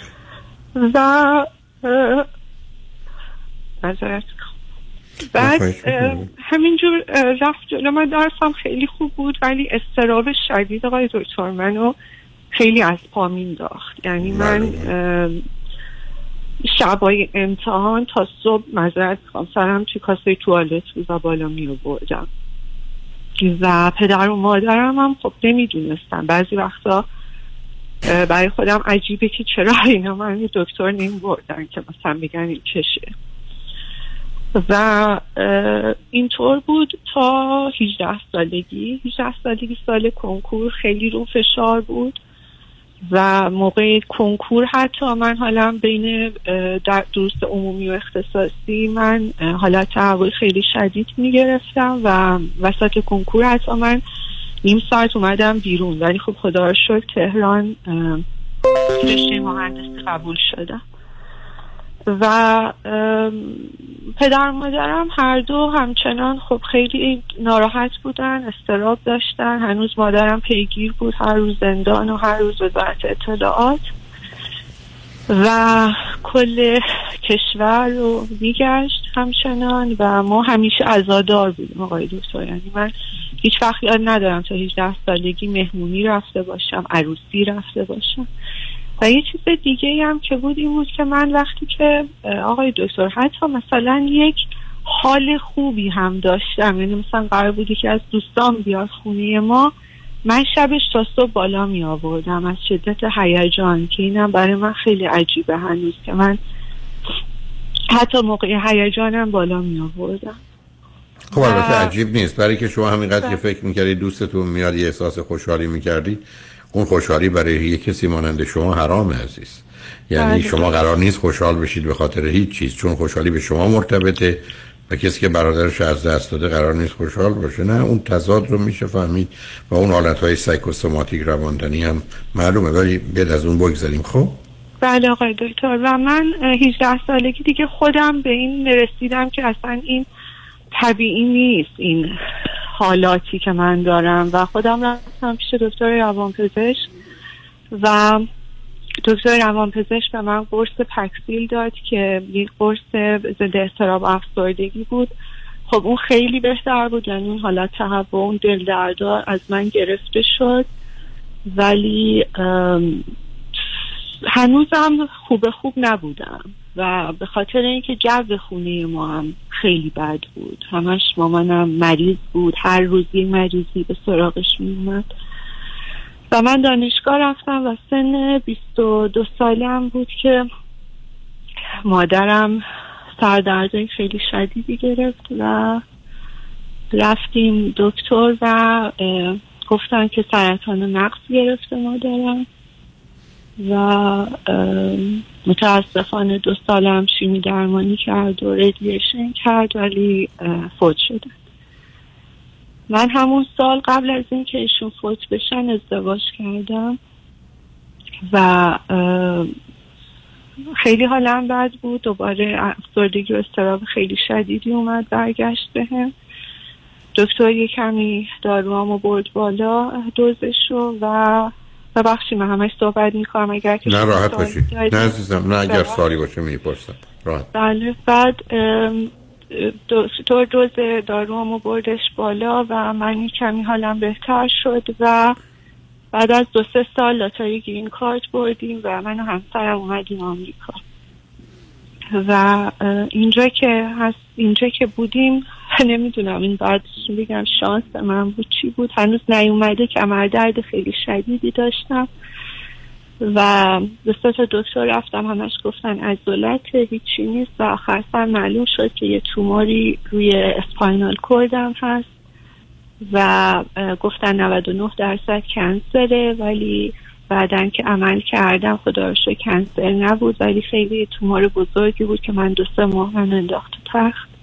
و. بعد. همینجور رفت جلو. من درسم خیلی خوب بود ولی استراب شدید آقای دکتر منو خیلی از پا مینداخت یعنی من شبای امتحان تا صبح می‌خوام. سرم توی کاسه توالت بود و بالا می آوردم و پدر و مادرم هم خب نمی‌دونستم بعضی وقتا برای خودم عجیبه که چرا اینا من دکتر نمی بردن که مثلا بگن این چشه. و اینطور بود تا 18 سالگی. 18 سالگی سال کنکور خیلی رو فشار بود. و موقع کنکور حتی من حالا بین درست عمومی و اختصاصی من حالت تحول خیلی شدید می گرفتم و وسط کنکور حتی من نیم ساعت اومدم بیرون. ولی خب خدا شکر تهران رشته مهندسی قبول شدم و پدر مادرم هر دو همچنان خب خیلی ناراحت بودن استراب داشتن. هنوز مادرم پیگیر بود هر روز زندان و هر روز وزارت اطلاعات. و کل کشور رو میگشت همچنان و ما همیشه عزادار بودیم. آقای دکتر یعنی من هیچ وقت یاد ندارم تا 18 سالگی مهمونی رفته باشم عروسی رفته باشم. و یه چیز دیگه هم که بود این بود که من وقتی که آقای دکتر حتی مثلا یک حال خوبی هم داشتم یعنی مثلا قرار بودی که از دوستان بیاد خونه ما من شبش تا صبح بالا می آوردم از شدت هیجان که اینم برای من خیلی عجیبه هنوز که من حتی موقع هیجانم بالا می آوردم. خب البته عجیب نیست. برای که شما همینقدر که فکر می‌کردید دوستتون میاد یه احساس خوشحالی می‌کردید اون خوشحالی برای یه کسی مانند شما حرام عزیز. یعنی بله. شما قرار نیست خوشحال بشید به خاطر هیچ چیز چون خوشحالی به شما مرتبطه و کسی که برادرش از دست داده قرار نیست خوشحال باشه. نه اون تضاد رو میشه فهمید و اون حالت های سایکوسوماتیک رواندنی هم معلومه. ولی بیاد از اون بگذاریم خب؟ بله آقای دکتر. و من اه، 18 سالگی دیگه خودم به این رسیدم که اصلا این طبیعی نیست این حالاتی که من دارم و خودم رفتم پیش دکتر روانپزشک و دکتر روانپزشک به من قرص پکسیل داد که یک قرص ضد اضطراب افسردگی بود. خب اون خیلی بهتر بود یعنی اون حالت و اون دل از من گرفته شد. ولی هنوزم خوب خوب نبودم. و به خاطر اینکه جو خونه ما هم خیلی بد بود. همش مامانم مریض بود. هر روز یه مریضی به سراغش میومد و من دانشگاه رفتم و سن 22 سالم بود که مادرم سردردهای خیلی شدیدی گرفت و رفتیم دکتر و گفتن که سرطان نقص گرفته مادرم. و متاسفانه دو سالم شیمی درمانی کرد و ردیشن کرد ولی فوت شده. من همون سال قبل از اینکه ایشون فوت بشن ازدواج کردم و خیلی حالم بد بود. دوباره افسردگی و استراب خیلی شدیدی اومد برگشت بهم. دکتر یه کمی داروامو برد بالا دوزشو و ببخشید من همش صحبت می‌کنم اگر که نه راحت باشید. نه عزیزم نه اگر. سوالی باشه می‌پرسم راحت بله بعد دکتر دوز داروامو بردش بالا و من کمی حالم بهتر شد و بعد از دو سه سال لاتاری گرین کارت بردیم و من و همسرم اومدیم آمریکا و اینجا که هست اینجا که بودیم نمی‌دونم. این بعد بگم شانس من بود چی بود. هنوز نیومده کمر درد خیلی شدیدی داشتم. و به دکتر رفتم همش گفتن عضلت هیچی نیست. و آخر سر معلوم شد که یه توماری روی اسپاینال کوردم هست. و گفتن 99 درصد کنسره ولی بعدن که عمل کردم خدا رو کنسر نبود. ولی خیلی تومار بزرگی بود که من دو سه ماه من انداخت تخت.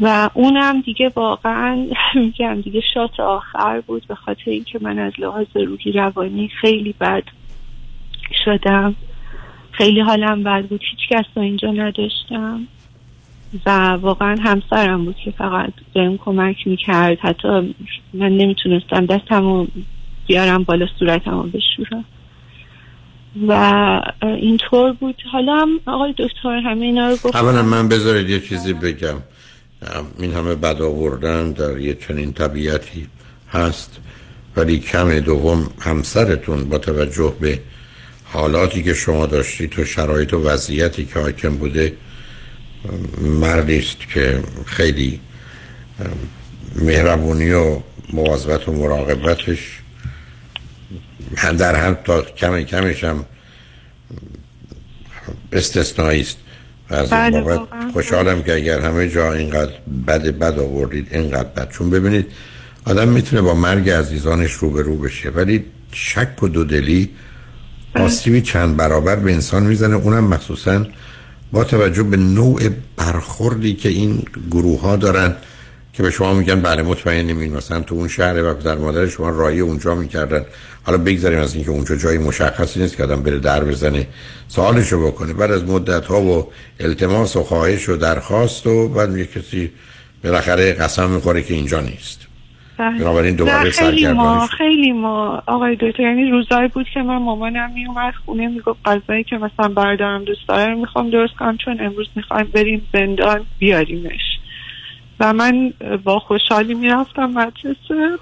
و اونم دیگه واقعا میگم دیگه شات آخر بود به خاطر اینکه من از لحاظ روحی روانی خیلی بد شدم. خیلی حالم بد بود. هیچ کس رو اینجا نداشتم. و واقعا همسرم بود که فقط بهم کمک می‌کرد. حتی من نمی‌تونستم دستم بیارم بالا صورتم رو بشورم. و اینطور بود. حالا هم آقای دکتر همه اینا رو گفت اولا من بذارید یه چیزی بگم. این همه بد آوردن در یه چنین طبیعتی هست ولی کم دوم همسرتون با توجه به حالاتی که شما داشتید تو شرایط و وضعیتی که حاکم بوده مردی است که خیلی مهربونی و مواظبت و مراقبتش در هم تا کم کمش هم استثنایی است. بله خوشحالم که اگر همه جا اینقدر بد بد آوردید اینقدر بد. چون ببینید آدم می‌تونه با مرگ عزیزانش رو به رو بشه ولی شک و دودلی بله. آسیبی چند برابر به انسان می‌زنه. اونم مخصوصا با توجه به نوع برخوردی که این گروه ها دارن که به شما میگن بله مطمئنیم مثلا تو اون شهر و در مادر شما رایی اونجا می‌کردن. حالا بگذاریم از اینکه اونجا جای مشخصی نیست که آدم بره در بزنه سوالشو بکنه. بعد از مدت ها و التماس و خواهش و درخواست و بعد یه کسی بالاخره قسم می‌خوره که اینجا نیست. بله. بنابراین دوباره خیلی ما خیلی ما. آقای دکتر یعنی روزایی بود که من مامانم میومد خونه می‌گفت غذایی که مثلا بردارم دوست دارم می‌خوام درست کنم چون امروز می‌خوایم بریم زندان بیاریمش. و من با خوشحالی می‌رفتم مدرسه.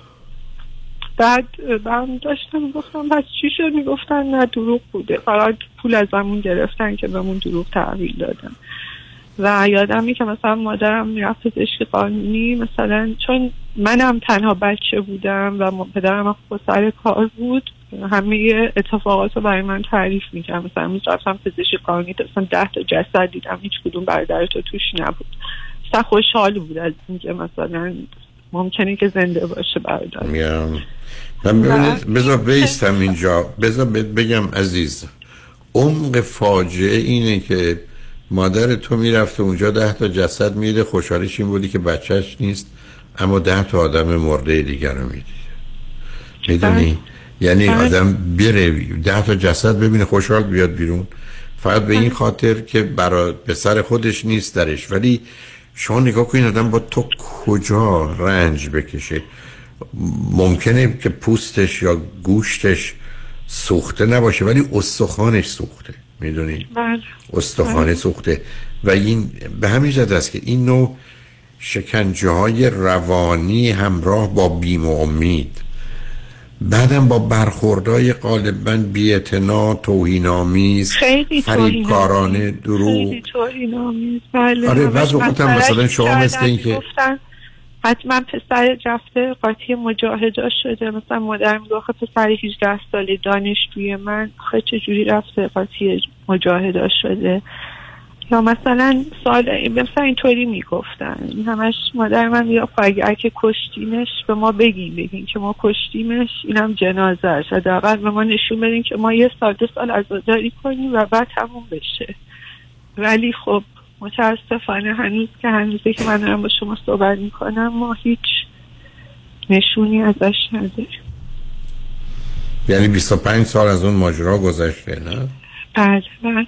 بعد من داشتم گفتم پس چی شد؟ می‌گفتن نه دروغ بوده. فقط پول از همون گرفتن که بهمون دروغ تحویل دادن. و یادم که مثلا مادرم می‌رفت پزشک قانونی مثلا چون منم تنها بچه بودم و پدرم خود سر کار بود همه اتفاقات رو برای من تعریف می‌کنم مثلا امروز رفتم پزشک قانونی مثلا ده تا جسد دیدم هیچ کدوم برادر تو توش نبود. مثلا خوشحال بود از اینکه مثلا ممکنه که زنده باشه برادر من ببینید بذار بیستم اینجا بذار بگم عزیز عمق فاجعه اینه که مادر تو می‌رفته اونجا ده تا جسد میده خوشحالیش این بودی که بچهش نیست اما ده تا آدم مرده دیگر رو می‌دید می‌دونی. یعنی بله. آدم بره ده تا جسد ببینه خوشحال بیاد بیرون فقط به این. خاطر که برای به سر خودش نیست درش ولی شما نگاه کنید آدم با تو کجا رنج بکشه ممکنه که پوستش یا گوشتش سوخته نباشه ولی استخوانش سوخته می‌دونی بله. استخوانه بله. سوخته و این به همین جد است که این نوع شکنجه های روانی همراه با بیم و امید بعدم با برخوردهای غالبا بیعتنا توهین آمیز فریبکارانه دروغ. خیلی توهین آمیز بله آره هم مثلا شما مثل این که حتما پسر رفته قاطی مجاهده شده. مثلا مادر میگه پسر 18 ساله دانشجوی من. خیلی چجوری رفته قاطی مجاهده شده؟ یا مثلا سال مثلا اینطوری می‌گفتن. همش مادر من یا اگر که کشتیمش به ما بگیم بگیم که ما کشتیمش اینم جنازه حداقل به ما نشون بدین که ما یه سال دو سال عزاداری کنیم و بعد تموم بشه. ولی خب متاسفانه هنوز که هنوزه که من دارم با شما صحبت می‌کنم ما هیچ نشونی ازش نداریم. یعنی 25 سال از اون ماجرا گذشته نه؟ بله بله.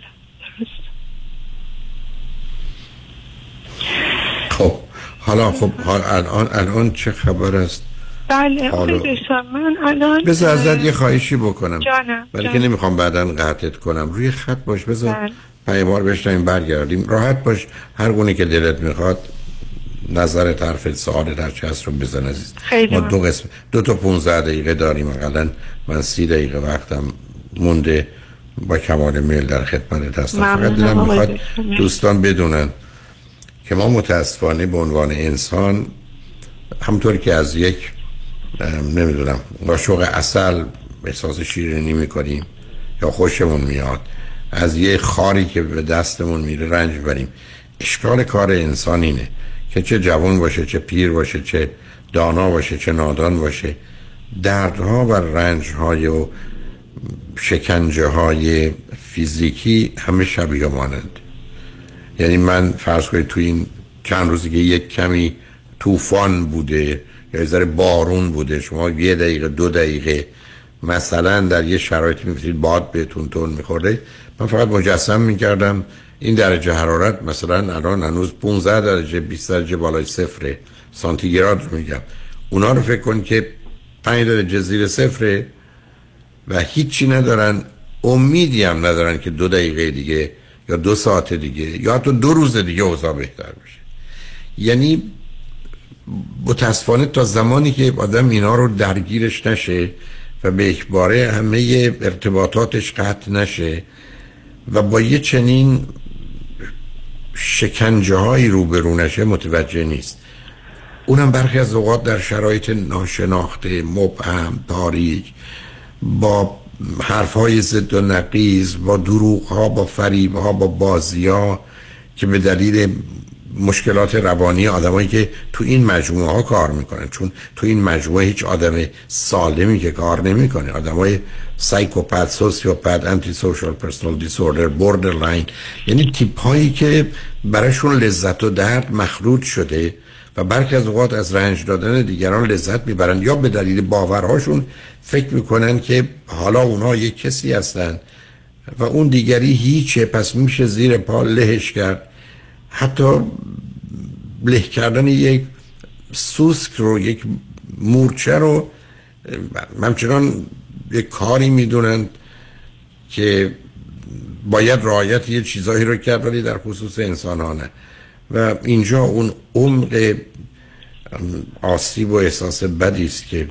خب حالا خب الان الان چه خبر است؟ بله من الان بذار ازت یه خواهشی بکنم. جانم ولی که نمی‌خوام بعدا قطعت کنم. روی خط باش بذار بله. پیمار بشنیم برگردیم. راحت باش. هر گونه که دلت می‌خواد نظر طرف سوال در چه هست رو بزن عزیز. ما دو قسم دو تا 15 دقیقه داریم اقلا من سی دقیقه وقتم مونده. با کمال میل در خدمت هستم. فقط دلم می‌خواد دوستان بدونن. که ما متاسفانه به عنوان انسان همطور که از یک نمی‌دونم شوق اصل احساس شیرینی می‌کنیم یا خوشمون میاد از یه خاری که به دستمون میره رنج بریم اشکال کار انسان اینه که چه جوان باشه چه پیر باشه چه دانا باشه چه نادان باشه. دردها و رنجهای و شکنجه های فیزیکی همه شبیه مانند. یعنی من فرض کنید تو این چند روزی که یک کمی طوفان بوده یا ذره بارون بوده. شما یه دقیقه دو دقیقه مثلا در یه شرایطی میفتید باد بهتون تون میخورده. من فقط مجسم می‌کردم این درجه حرارت مثلا الان هنوز 15 درجه 20 درجه بالای صفر سانتیگراد رو میگم. اونا رو فکر کن که 5 درجه زیر صفره و هیچی ندارن امیدی هم ندارن که دو دقیقه دیگه یا دو ساعت دیگه یا حتی دو روز دیگه اوضاع بهتر بشه یعنی متاسفانه تا زمانی که آدم اینا رو درگیرش نشه و به اکباره همه ارتباطاتش قطع نشه و با یه چنین شکنجه هایی روبرو نشه متوجه نیست. اونم برخی از اوقات در شرایط ناشناخته مبهم تاریک با حرف های ضد و نقیز با دروغ ها با فریب ها با بازی ها که به دلیل مشکلات روانی آدمایی که تو این مجموعه ها کار می‌کنن. چون تو این مجموعه هیچ آدم سالمی که کار نمی‌کنه. آدمای psychopath sociopath antisocial personal disorder borderline یعنی تیپ هایی که براشون لذت و درد مخلوط شده و برخی از اوقات از رنج دادن دیگران لذت می‌برن یا به دلیل باورهاشون فکر می‌کنن که حالا اونها یک کسی هستن و اون دیگری هیچه پس میشه زیر پا لهش کرد. حتی له کردن یک سوسک رو یک مورچه رو همچنان یک کاری می‌دونند که باید رعایت یه چیزایی رو کرد ولی در خصوص انسانانه. و اینجا اون عمق آسیب و احساس بدی است که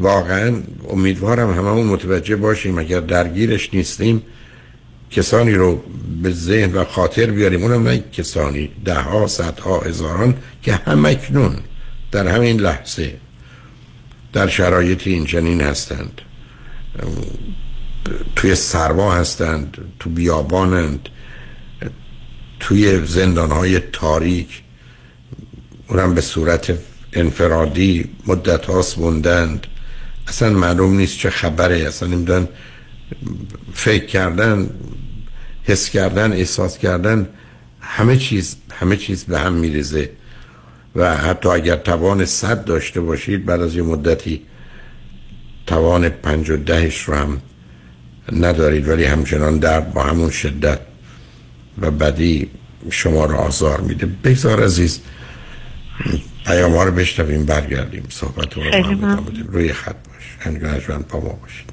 واقعا امیدوارم هممون متوجه باشیم اگر درگیرش نیستیم کسانی رو به ذهن و خاطر بیاریم. اونم نه کسانی ده ها صد ها هزاران که همکنون در همین لحظه در شرایط این چنین هستند. توی سرما هستند تو بیابانند. توی های تاریک. اونم به صورت انفرادی مدت هاست موندند. اصلا معلوم نیست چه خبره. اصلا نمی‌دونن فکر کردن حس کردن احساس کردن همه چیز همه چیز به هم میریزه. و حتی اگر توان صد داشته باشید بعد از یه مدتی توان پنج و دهش رو هم ندارید. ولی همچنان درد با همون شدت و بدی شما رو آزار میده. بگذار عزیز پیام ها رو بشتویم برگردیم. صحبت رو روی خط باش. هنگاه پا ما باشید.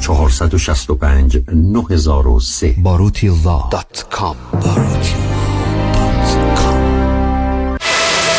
چهارصد و شصت و پنج نه هزار و سه. باروتیلا دات کام. باروتیلا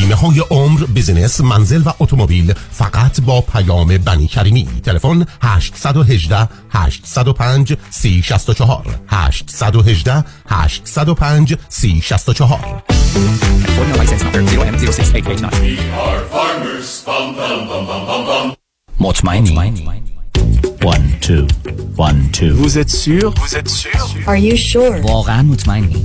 بیمه های عمر بیزینس منزل و اتومبیل فقط با پیام بنی کریمی. تلفن 818 805 3064 818 805 3064 مطمئنی؟ One, two, one, two. Vous êtes sûr Vous êtes sûr? Are you sure? واقعا مطمئنی.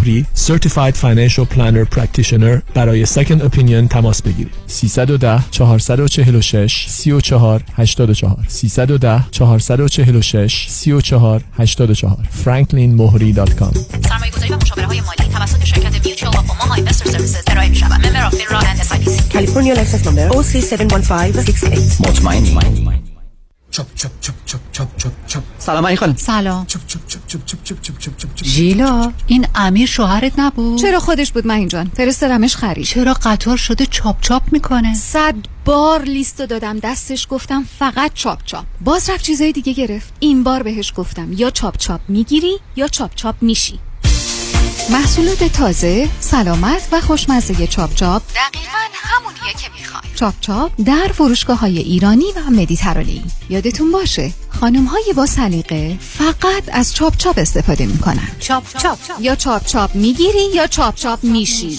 مهری Certified Financial Planner Practitioner برای Second Opinion تماس بگیرید. 310 446 34 84 310 446 34 84 franklinmohri.com سرمایه گذاری و مشاوره های مالی توسط شرکت میوچوال و اوماها اینوستر سرویسز ارائه می شود ممبر آف فینرا اند اس California license number OC71568. مطمئنی؟ Chop, chop, chop, chop, chop, chop, chop. سلام علی خانم سلام Chop, chop, chop, chop, chop, chop, chop, chop, chop, chop. ژیلا این امیر شوهرت نبود چرا خودش بود من جان فرستادمش خرید چرا قطار شده چاپ چاپ می‌کنه صد بار لیستو دادم دستش گفتم فقط چاپ چاپ باز رفت چیزای دیگه گرفت این بار بهش گفتم یا چاپ چاپ می‌گیری یا چاپ چاپ میشی محصولات تازه، سلامت و خوشمزه چاپ چاپ. دقیقا همونیه که می‌خوای. چاپ چاپ در فروشگاه های ایرانی و مدیترانه‌ای. یادتون باشه خانم های با سلیقه فقط از چاپ چاپ استفاده می‌کنن. چاپ چاپ. یا چاپ چاپ می‌گیری یا چاپ چاپ میشی.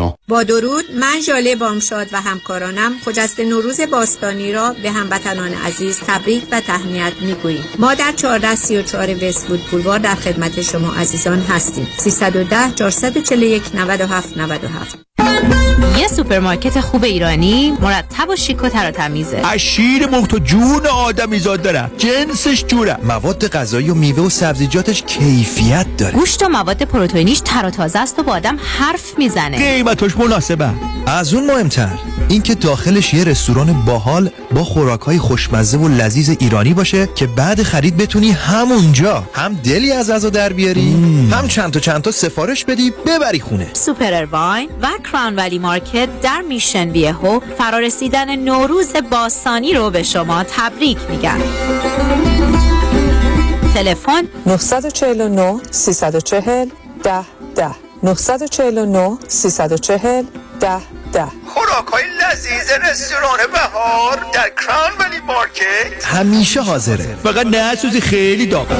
با درود من ژاله بامشاد و همکارانم خجسته نوروز باستانی را به هموطنان عزیز تبریک و تهنیت می‌گوییم. ما در 1434 وستوود بولوار در خدمت شما عزیزان هستیم. 310 441 97 97 یه سوپرمارکت خوب ایرانی مرتب و شیک و تر تمیزه. از شیر مرغ تا و جون آدمی زاد داره. جنسش جوره. مواد غذایی و میوه و سبزیجاتش کیفیت داره. گوشت و مواد پروتئینیش تر و تازه است و با آدم حرف می‌زنه. قیمتش مناسبه. از اون مهمتر اینکه داخلش یه رستوران باحال با خوراکای خوشمزه و لذیذ ایرانی باشه که بعد خرید بتونی همونجا. هم دلی از غذا در بیاری هم چند تا چند تا سفارش بدی ببری خونه. سوپر و Crown Valley Market در Mission Viejo فرارسیدن نوروز باستانی رو به شما تبریک میگن تلفن 949 340 10 10 949 340 10 ده خوراک های لذیذ رستوران بهار در Crown Valley Market. همیشه حاضره. فقط نسوزی خیلی داغه.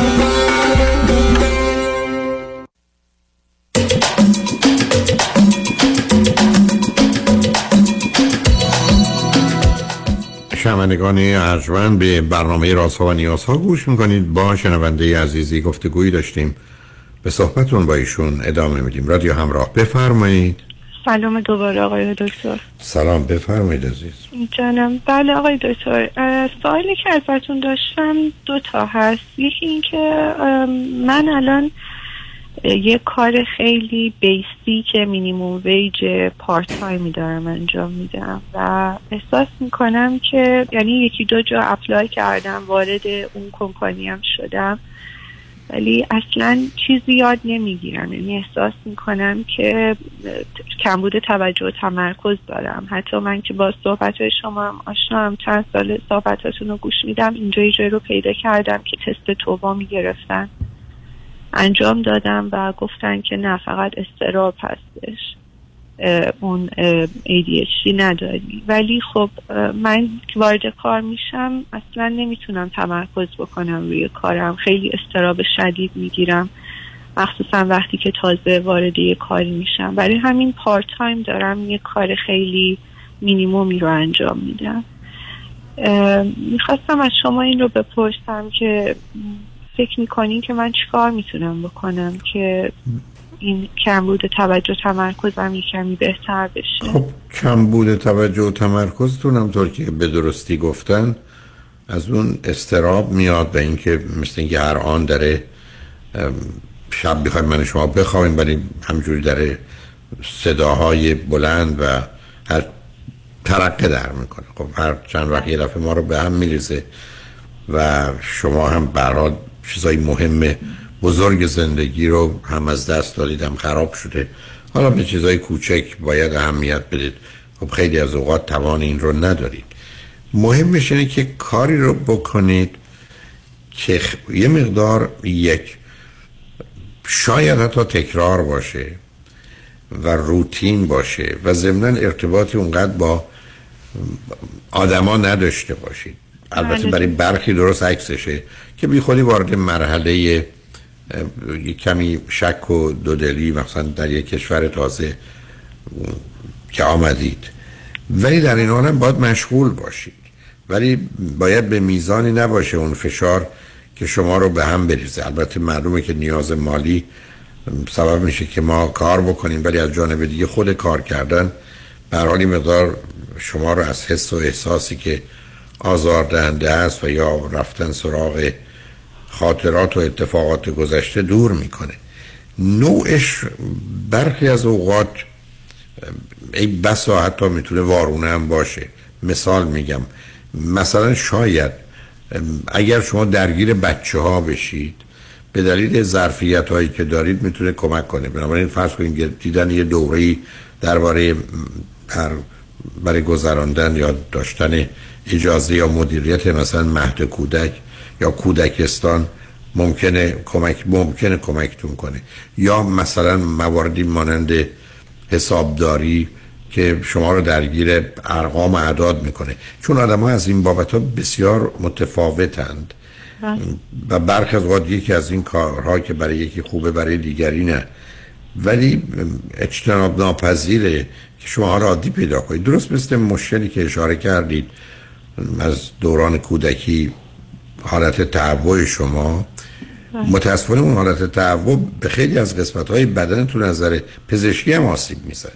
شنوندگان ارجمند به برنامه رازها و نیازها گوش می‌کنید. با شنونده عزیزی گفتگویی داشتیم. به صحبتون با ایشون ادامه میدیم. رادیو همراه بفرمایید. سلام دوباره آقای دکتر. سلام بفرمایید عزیز. جانم. بله آقای دکتر سوالی که ازتون داشتم دو تا هست. یکی این که من الان یه کار خیلی بیسی که مینیموم ویج پارت تایمی دارم انجام میدم و احساس می‌کنم که یعنی یکی دو جا اپلای کردم وارد اون کمپانی هم شدم. ولی اصلا چیزی یاد نمی‌گیرم. یعنی احساس می‌کنم که کمبود توجه و تمرکز دارم. حتی من که با صحبت های شما هم آشنام چند سال صحبتاتون رو گوش میدم اینجا جایی رو پیدا کردم که تست توبا می‌گرفتن. انجام دادم و گفتن که نه فقط استراب هستش. اون ADHD نداری. ولی خب من وارد کار میشم اصلا نمی‌تونم تمرکز بکنم روی کارم. خیلی استراب شدید می‌گیرم. مخصوصا وقتی که تازه وارد یه کاری میشم. برای همین پارت تایم دارم یه کار خیلی مینیمومی رو انجام میدم. می‌خواستم از شما این رو بپرسم که فکر می‌کنین که من چیکار می‌تونم بکنم که این کمبود توجه تمرکزم یه کمی بهتر بشه؟ خب کمبود توجه و تمرکزتون هم طور که به درستی گفتن از اون استراب میاد به اینکه مثل اینکه هر آن داره شب بخوایم من شما بخوایم ولی همجوری داره صداهای بلند و هر ترقه در می‌کنه. خب هر چند وقت یه دفعه ما رو به هم میریزه و شما هم برحال چیزای مهمه بزرگ زندگی رو هم از دست دادید خراب شده. حالا به چیزای کوچک باید اهمیت بدید. خب خیلی از اوقات توان این رو ندارید. مهمش اینه که کاری رو بکنید که یه مقدار یک شاید حتی تکرار باشه و روتین باشه و ضمنا ارتباطی اونقدر با آدما نداشته باشید. البته برای برخی درست عکسشه که بی خودی وارد مرحله یک کمی شک و دودلی مثلا در یک کشور تازه که آمدید. ولی در این حال هم باید مشغول باشید. ولی باید به میزانی نباشه اون فشار که شما رو به هم بریزه. البته معلومه که نیاز مالی سبب میشه که ما کار بکنیم ولی از جانب دیگه خود کار کردن برحالی مقدار شما رو از حس و احساسی که آزاردهنده است و یا رفتن سراغ خاطرات و اتفاقات گذشته دور می‌کنه. نوعش برخی از اوقات ای بسا حتی می‌تونه وارونه هم باشه. مثال میگم مثلا شاید اگر شما درگیر بچه ها بشید به دلیل ظرفیت هایی که دارید می‌تونه کمک کنه. بنابراین فرض کنید دیدن یه دوره درباره برای گذراندن یا داشتن اجازه یا مدیریت مثلا مهد کودک یا کودکستان ممکنه کمک ممکنه کمکتون کنه. یا مثلا مواردی مانند حسابداری که شما رو درگیر ارقام اعداد می‌کنه. چون آدم ها از این بابت ها بسیار متفاوتند. و برخی از یکی از این کارها که برای یکی خوبه برای دیگری نه. ولی اجتناب ناپذیره که شما را عادی پیدا کنید. درست مثل مشکلی که اشاره کردید. از دوران کودکی حالت تعوع شما متاسفانه اون حالت تعوع به خیلی از قسمت های بدن تو نظر پزشکی هم آسیب می‌زنه.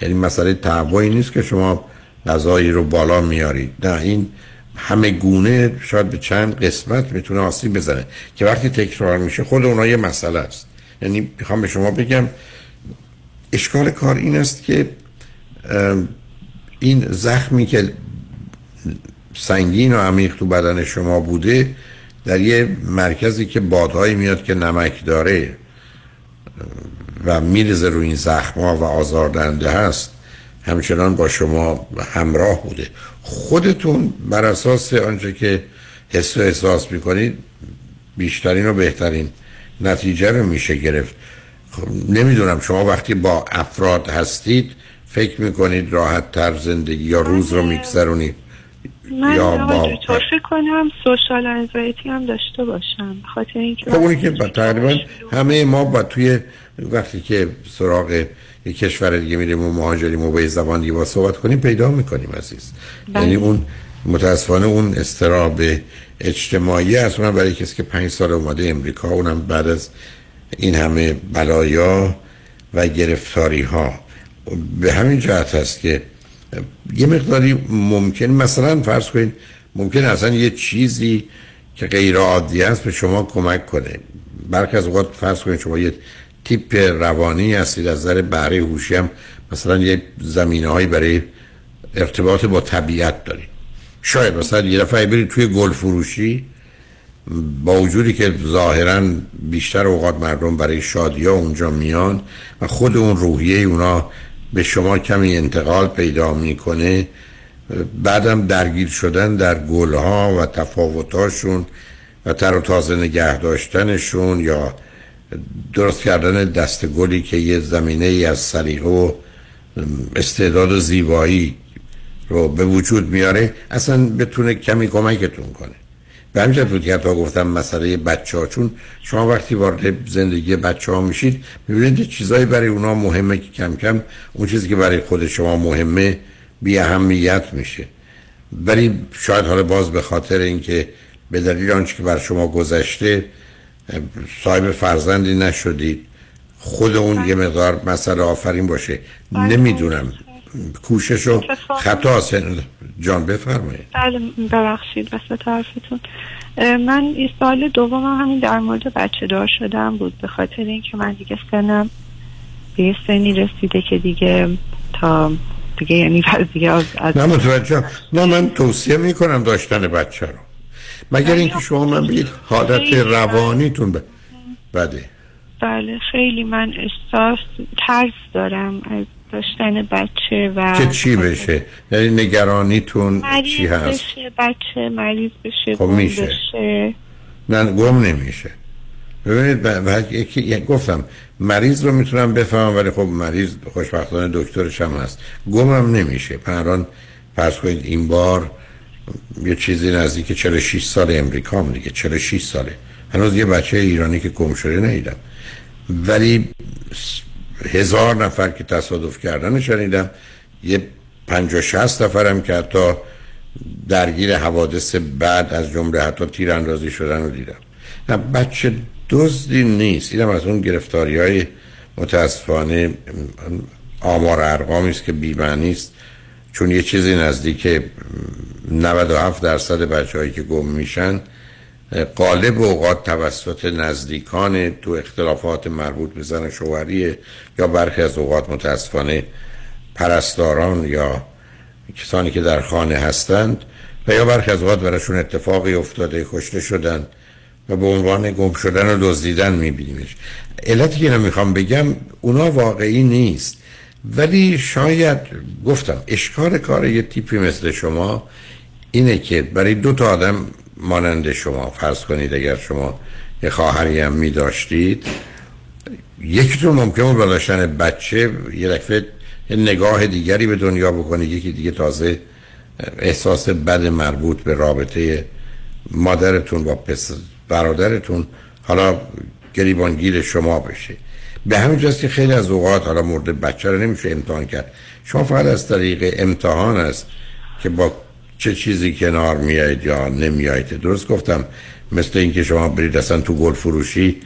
یعنی مسئله تعوعی نیست که شما غذایی رو بالا میارید. نه این همه گونه شاید به چند قسمت می‌تونه آسیب بزنه که وقتی تکرار میشه خود اونها یه مسئله است. یعنی می‌خوام به شما بگم اشکال کار این است که این زخمی که سنگین و عمیق تو بدن شما بوده در یه مرکزی که بادهایی میاد که نمک داره و میرزه روی این زخما و آزاردنده هست همچنان با شما همراه بوده. خودتون بر اساس آنچه که حس و احساس می‌کنید بیشترین و بهترین نتیجه رو میشه گرفت. خب نمی‌دونم شما وقتی با افراد هستید فکر می‌کنید راحت تر زندگی یا روز رو میگذرونید؟ من یا. فکر کنم سوشال انزایتی هم داشته باشم به خاطر اینکه خب اونی که با- تقریبا همه ما با توی وقتی که سراغ یک کشور دیگه میریم و مهاجریم و با یه زبان دیگه با صحبت کنیم پیدا می‌کنیم عزیز بله. یعنی اون متاسفانه اون استراب اجتماعی است اونم برای کسی که پنج سال اومده امریکا اونم بعد از این همه بلایا و گرفتاری ها به همین جهت هست که یه مقداری ممکن مثلا فرض کنید ممکن اصلا یه چیزی که غیر عادی است به شما کمک کنه. برخی از اوقات فرض کنید شما یه تیپ روانی هستید از نظر بهره هوشی هم مثلا یه زمینه هایی برای ارتباط با طبیعت دارید. شاید مثلا یه دفعه برید توی گل فروشی با وجودی که ظاهرا بیشتر اوقات مردم برای شادی ها اونجا میان و خود اون روحیه اونا به شما کمی انتقال پیدا می‌کنه. بعدم درگیر شدن در گل ها و تفاوتاشون و تر و تازه نگه داشتنشون یا درست کردن دست گلی که یه زمینه ای از سلیقه و استعداد زیبایی رو به وجود میاره اصلا بتونه کمی کمکتون کنه. به همین جهت بود که حتی گفتم مسئله بچه ها چون شما وقتی وارد زندگی بچه ها میشید می‌بینید چیزایی برای اونا مهمه که کم کم اون چیزی که برای خود شما مهمه بی اهمیت میشه. ولی شاید حالا باز به خاطر اینکه به دلیل آنچه که بر شما گذشته صاحب فرزندی نشدید خود اون یه مقدار مسئله آفرین باشه. نمی‌دونم. کوشش و خطا. جان بفرمایید. بله ببخشید وسط حرفتون. اه، من این سال دومم همین در مورد بچه دار شدم بود به خاطر اینکه من دیگه سنم به یه سنی رسیده که دیگه تا دیگه یعنی دیگه از, از نه متوجه. نه من توصیه می‌کنم داشتن بچه رو. مگر اینکه شما من بگید حالت روانیتون ب... بده. بله خیلی من احساس ترس دارم از داشتن بچه و که چی بشه؟ یعنی نگرانیتون مریض چی هست؟ بشه بچه مریض بشه خب میشه. بشه. نه گم نمیشه. ببینید ب- ب- یکی یک گفتم مریض رو می‌تونم بفهمم ولی خب مریض خوشبختانه دکترش هم هست. گمم نمیشه. پران فرض کنید این بار یه چیزی نزدیک 46 سال امریکا هم دیگه 46 ساله. هنوز یه بچه ایرانی که گم شده ندیدم. ولی هزار نفر که تصادف کردن شنیدم. یه پنجاه شست نفرم که حتی درگیر حوادث بعد از جمله حتی تیراندازی شدن رو دیدم. نه بچه دزدی نیست. اینم از اون گرفتاری های متاسفانه آمار ارقامی است که بی‌معنی است. چون یه چیزی نزدیک 97 درصد بچه هایی که گم میشن قالب اوقات توسط نزدیکان تو اختلافات مربوط به زن شوهری یا برخی از اوقات متاسفانه پرستاران یا کسانی که در خانه هستند و یا برخی از اوقات براشون اتفاقی افتاده کشته شدن و به عنوان گم شدن و دزدیدن میبینیمش. علتی که نمی‌خوام بگم اونا واقعی نیست. ولی شاید گفتم اشکال کار یه تیپی مثل شما اینه که برای دو تا آدم مانند شما فرض کنید اگر شما یه خواهری هم می داشتید یکیتون ممکنه با داشتن بچه یه دفعه یه نگاه دیگری به دنیا بکنه یکی دیگه تازه احساس بد مربوط به رابطه مادرتون با پس برادرتون حالا گریبانگیر شما بشه. به همین جاست که خیلی از اوقات حالا مورد بچه رو نمیشه امتحان کرد. شما فقط از طریق امتحان است که با چه چیزی کنار میایید یا نمیایید؟ درست گفتم مثل اینکه شما برید اصلا تو گل فروشی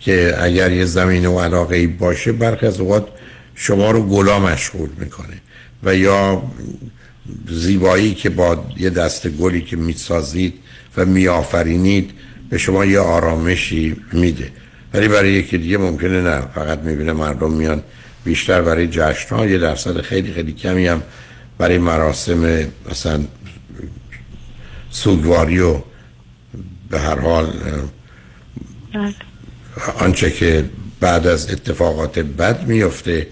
که اگر یه زمین و علاقه ای باشه برخی از اوقات شما رو گلا مشغول می‌کنه و یا زیبایی که با یه دست گلی که می‌سازید و میآفرینید به شما یه آرامشی میده. ولی برای یکی دیگه ممکنه نه فقط می‌بینه مردم میان. بیشتر برای جشن ها یه درصد خیلی خیلی کمی هم برای مراسم مثلا سوگواری و به هر حال آنچه که بعد از اتفاقات بد میفته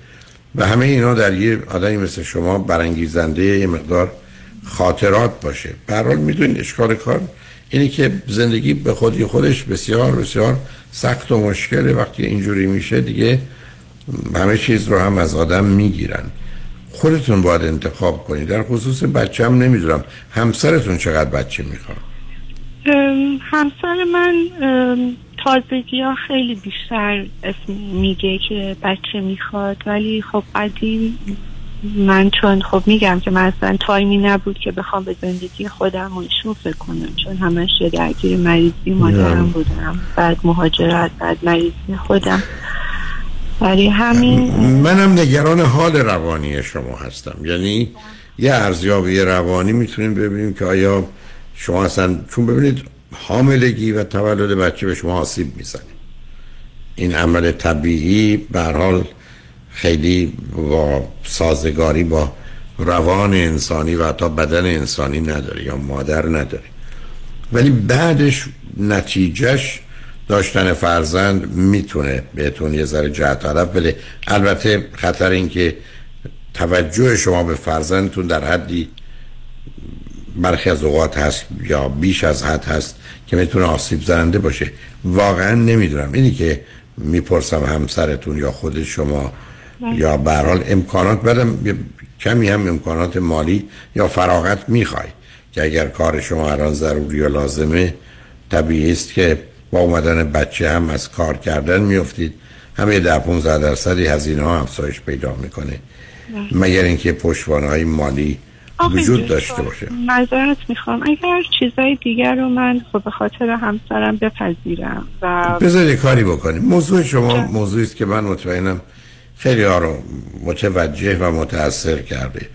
و همه اینا در یه آدمی مثل شما برانگیزنده یه مقدار خاطرات باشه. به هر حال می‌دونید اشکال کار اینه که زندگی به خودی خودش بسیار بسیار سخت و مشکله. وقتی اینجوری میشه دیگه همه چیز رو هم از آدم می‌گیرن. خودتون باید انتخاب کنید. در خصوص بچه هم نمی‌دونم. همسرتون چقدر بچه می‌خواد؟ همسر من تازگی ها خیلی بیشتر اسم میگه که بچه می‌خواد. ولی خب قدیم من چون خب میگم که من اصلا تایمی نبود که بخوام به زندگی خودم و ایشون فکر کنم. چون همش درگیر مریضی مادرم بودم. بعد مهاجرت بعد مریضی خودم. برای همین منم نگران حال روانی شما هستم. یعنی یه ارزیابی روانی می‌تونیم ببینیم که آیا شما اصلا چون ببینید حاملگی و تولد بچه به شما آسیب می‌زنه. این عمل طبیعی به حال خیلی با سازگاری با روان انسانی و حتی بدن انسانی نداره یا مادر نداره. ولی بعدش نتیجهش داشتن فرزند می‌تونه بهتون یه ذره جهت طرف بده. البته خطر این که توجه شما به فرزندتون در حدی برخی از اوقات هست یا بیش از حد هست که می‌تونه آسیب زننده باشه. واقعا نمی‌دونم. اینی که می‌پرسم همسرتون یا خود شما یا به هر حال امکانات بدم کمی هم امکانات مالی یا فراغت می‌خوای. که اگر کار شما الان ضروری و لازمه طبیعی است که با اومدن بچه هم از کار کردن میفتید همه در 15 درصدی هزینه ها افزایش پیدا می‌کنه. مگر اینکه پشتوانه های مالی وجود داشته باشه. معذرت می‌خوام. اگر چیزای دیگر رو من خب به خاطر همسرم بپذیرم و بذارید یه کاری بکنیم. موضوع شما موضوعی است که من مطمئنم خیلی ها رو متوجه و متاثر کرده.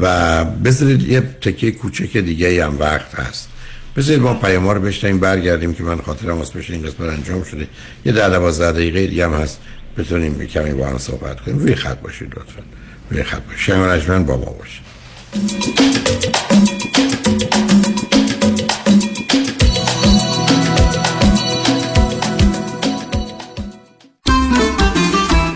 و بذارید یه تکه کوچک دیگه هم وقت هست. بذارید ما پیام رو بشنیم برگردیم که من خاطرم واسه بشه این قسمت انجام شده. یه در دوازده دقیقه دیگه هم هست بتونیم کمی با هم صحبت کنیم. روی خط باشید لطفا. روی خط باشید. شنگ با ما باشید.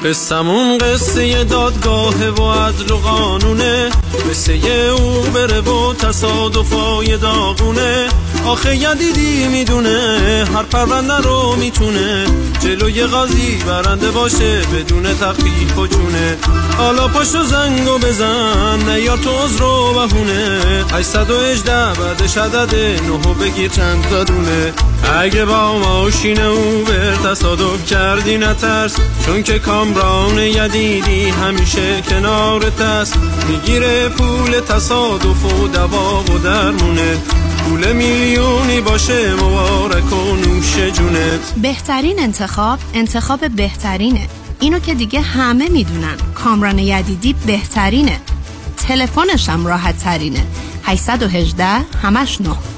قصمون قصه دادگاه و عدل و قانونه. قصه او بره و تصادفای داغونه. آخه یدیدی می‌دونه هر پرونده رو می‌تونه. جلوی قاضی برنده باشه بدون تخفیف و چونه حالا پشت زنگ و بزن نیار تو عذر رو بهونه. 818 بعدش عدد نهو بگیر چند تا دونه. اگه با ماشین او بر تصادف کردی نترس چون که کامران یدیدی همیشه کنارت است می‌گیره پول تصادف و دوا و درمونه پول میلیونی باشه مبارک و نوش جونت. بهترین انتخاب انتخاب بهترینه. اینو که دیگه همه می‌دونن. کامران یدیدی بهترینه. تلفنش هم راحت ترینه 818 همش نه.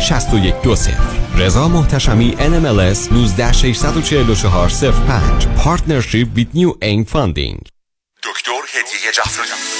6120 رضا محتشمی NMLS 19644 05 Partnership with New Aim Funding دکتر هدیه جعفری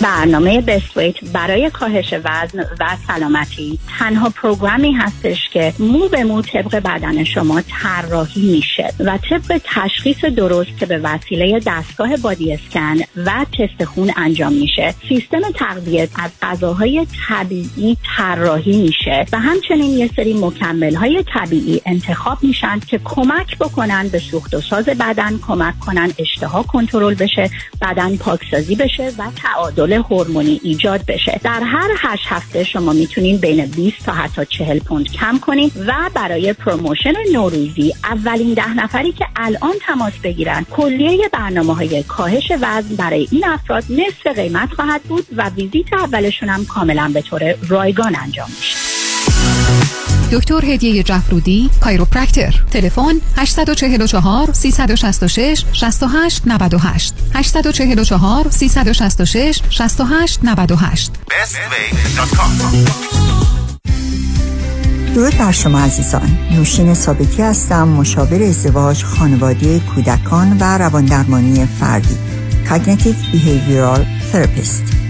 برنامه بستویت برای کاهش وزن و سلامتی. تنها پروگرامی هستش که مو به مو طبق بدن شما طراحی میشه و طبق تشخیص درست که به وسیله دستگاه بادی اسکن و تست خون انجام میشه. سیستم تغذیه از غذاهای طبیعی طراحی میشه و همچنین یه سری مکمل های طبیعی انتخاب میشن که کمک بکنن به سوخت و ساز بدن کمک کنن اشتها کنترل بشه بدن پاکسازی بشه و تعادل هورمونی ایجاد بشه. در هر هشت هفته شما می‌تونین بین 20 تا حتی 40 پوند کم کنین و برای promotion نوروزی اولین ده نفری که الان تماس بگیرن کلیه برنامه های کاهش وزن برای این افراد نصف قیمت خواهد بود و ویزیت اولشون هم کاملا به طور رایگان انجام میشه. دکتر هدیه جفرودی chiropractor تلفن 844 366 68 98 844 366 68 98 درود بر شما عزیزان. نوشین ثابتی هستم مشاور ازدواج خانواده کودکان و رواندرمانی فردی Cognitive Behavioral Therapist.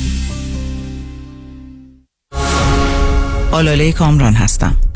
آلاله کامران هستم.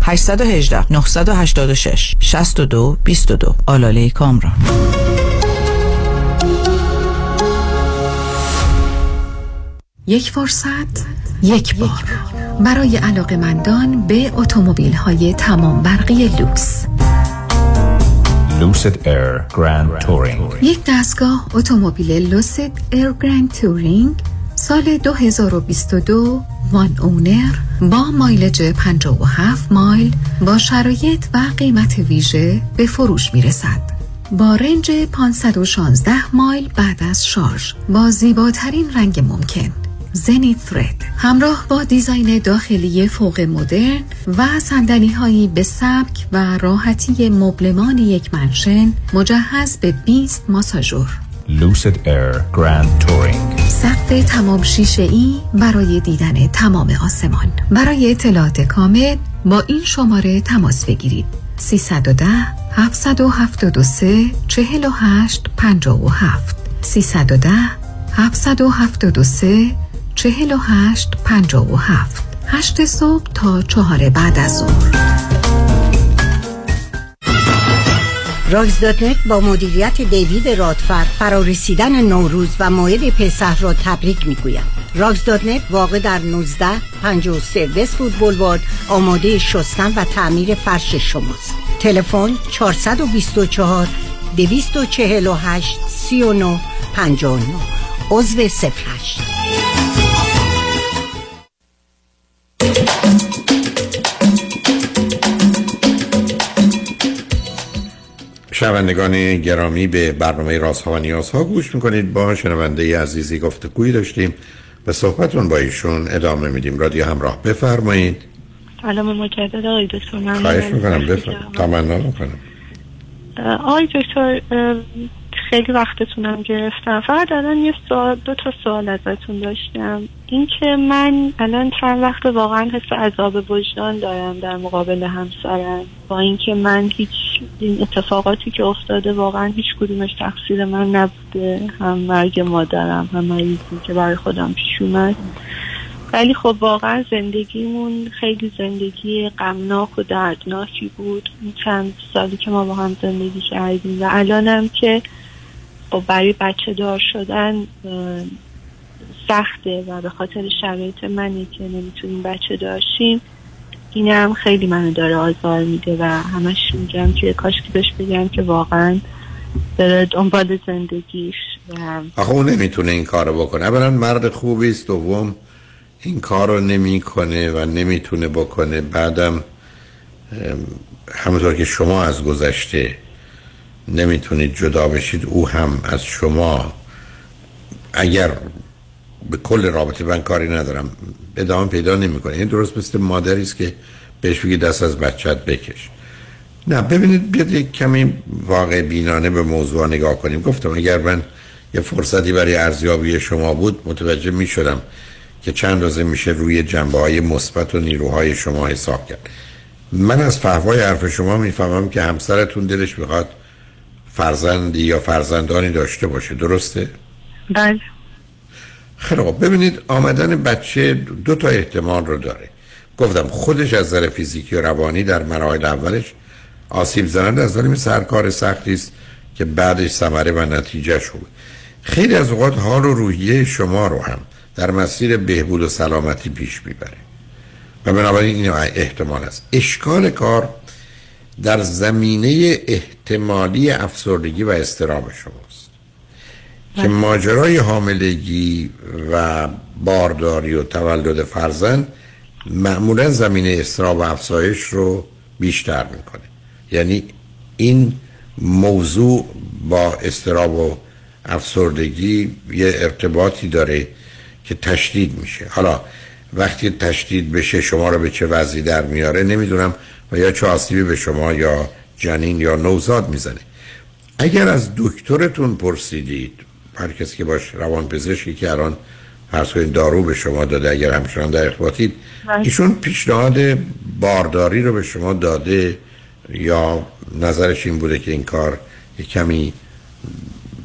818 986 62 22 آلاله کامران. یک فرصت یک بار. برای علاقمندان به اتومبیل های تمام برقی لوکس. Lucid Air Grand Touring. یک دستگاه اتومبیل Lucid Air Grand Touring سال 2022 one owner با mileage 57 مایل با شرایط و قیمت ویژه به فروش می رسد. با range 516 مایل بعد از شارژ. با زیباترین رنگ ممکن. Zenith Red همراه با design داخلی فوق مدرن و صندلی هایی به سبک و راحتی مبلمان یک منشن مجهز به 20 ماساژور. Lucid Air Grand Touring. سقف تمام شیشه ای برای دیدن تمام آسمان. برای اطلاعات کامل با این شماره تماس بگیرید. 310 773 48 57 310 773 48 57 8 صبح تا چهار بعد از ظهر. rugs.net با مدیریت دیوید رادفر فرارسیدن نوروز و موعد پسح را تبریک می‌گوید rugs.net واقع در 19 53 وست فود آماده شستن و تعمیر فرش شماست. تلفن 424 248 39 59 عضو 08 شنوندگان گرامی به برنامه رازها و نیازها گوش می‌کنید. با شنونده عزیزی گفتگویی داشتیم به صحبتون با ایشون ادامه میدیم. رادیو همراه بفرمایید. سلام مجدد آقای دکتر. خواهش می‌کنم. بفرمایید تمنا می‌کنم. آقای دکتر خیلی وقتتونم گرفتم. فقط الان یه سوال دو تا سوال ازتون داشتم. اینکه من الان چند وقت واقعا حس عذاب وجدان دارم در مقابل همسرم. با اینکه من هیچ این اتفاقاتی که افتاده واقعا هیچ کدومش تقصیر من نبوده. هم مرگ مادرم هم مریضی که برای خودم پیش اومد. ولی خب واقعا زندگیمون خیلی زندگی غمناک و دردناکی بود. این چند سالی که ما با هم زندگی کردیم. و الانم که خب برای بچه دار شدن سخته و به خاطر شرایط منی که نمی‌تونیم بچه داشتیم این هم خیلی منو داره آزار میده و همش میگم که کاش که بهش بگم که واقعا بره دنبال زندگیش آخه اون نمی‌تونه این کارو بکنه. اولا مرد خوبی است دوم این کار رو نمی‌کنه و نمی‌تونه بکنه. بعدم همونطور که شما از گذشته نمی‌تونید جدا بشید او هم از شما. اگر به کل رابطه من کاری ندارم ادامه پیدا نمی‌کنه. این درست مثل مادری است که بهش بگی دست از بچت بکش. نه ببینید بیاد یک کمی واقع بینانه به موضوع نگاه کنیم. گفتم اگر من یه فرصتی برای ارزیابی شما بود متوجه می شدم که چند روزه میشه روی جنبه های مثبت و نیروهای شما حساب کرد. من از فهوای حرف شما می‌فهمم که همسرتون دلش می‌خواد فرزندی یا فرزندانی داشته باشه درسته؟ بله. خیلی خب ببینید آمدن بچه دو تا احتمال رو داره. گفتم خودش از نظر فیزیکی و روانی در مراحل اولش آسیب زننده از نظر سرکار سختی است که بعدش ثمره و نتیجه شد خیلی از اوقات حال و روحیه شما رو هم در مسیر بهبود و سلامتی پیش می‌بره. و بنابراین این احتمال است. اشکال کار در زمینه احتمالی افسردگی و استراب شماست. که ماجرای حاملگی و بارداری و تولد فرزند معمولا زمینه استراب و افزایش رو بیشتر می‌کنه. یعنی این موضوع با استراب و افسردگی یه ارتباطی داره که تشدید میشه. حالا وقتی تشدید بشه شما رو به چه وضعی در میاره؟ نمی‌دونم. و یا چه آسیبی به شما یا جنین یا نوزاد می‌زنه. اگر از دکترتون پرسیدید هر کسی که باش روان پزشکی که الان فرض کنید دارو به شما داده اگر همچنان در ارتباطید ایشون پیشنهاد بارداری رو به شما داده یا نظرش این بوده که این کار یک کمی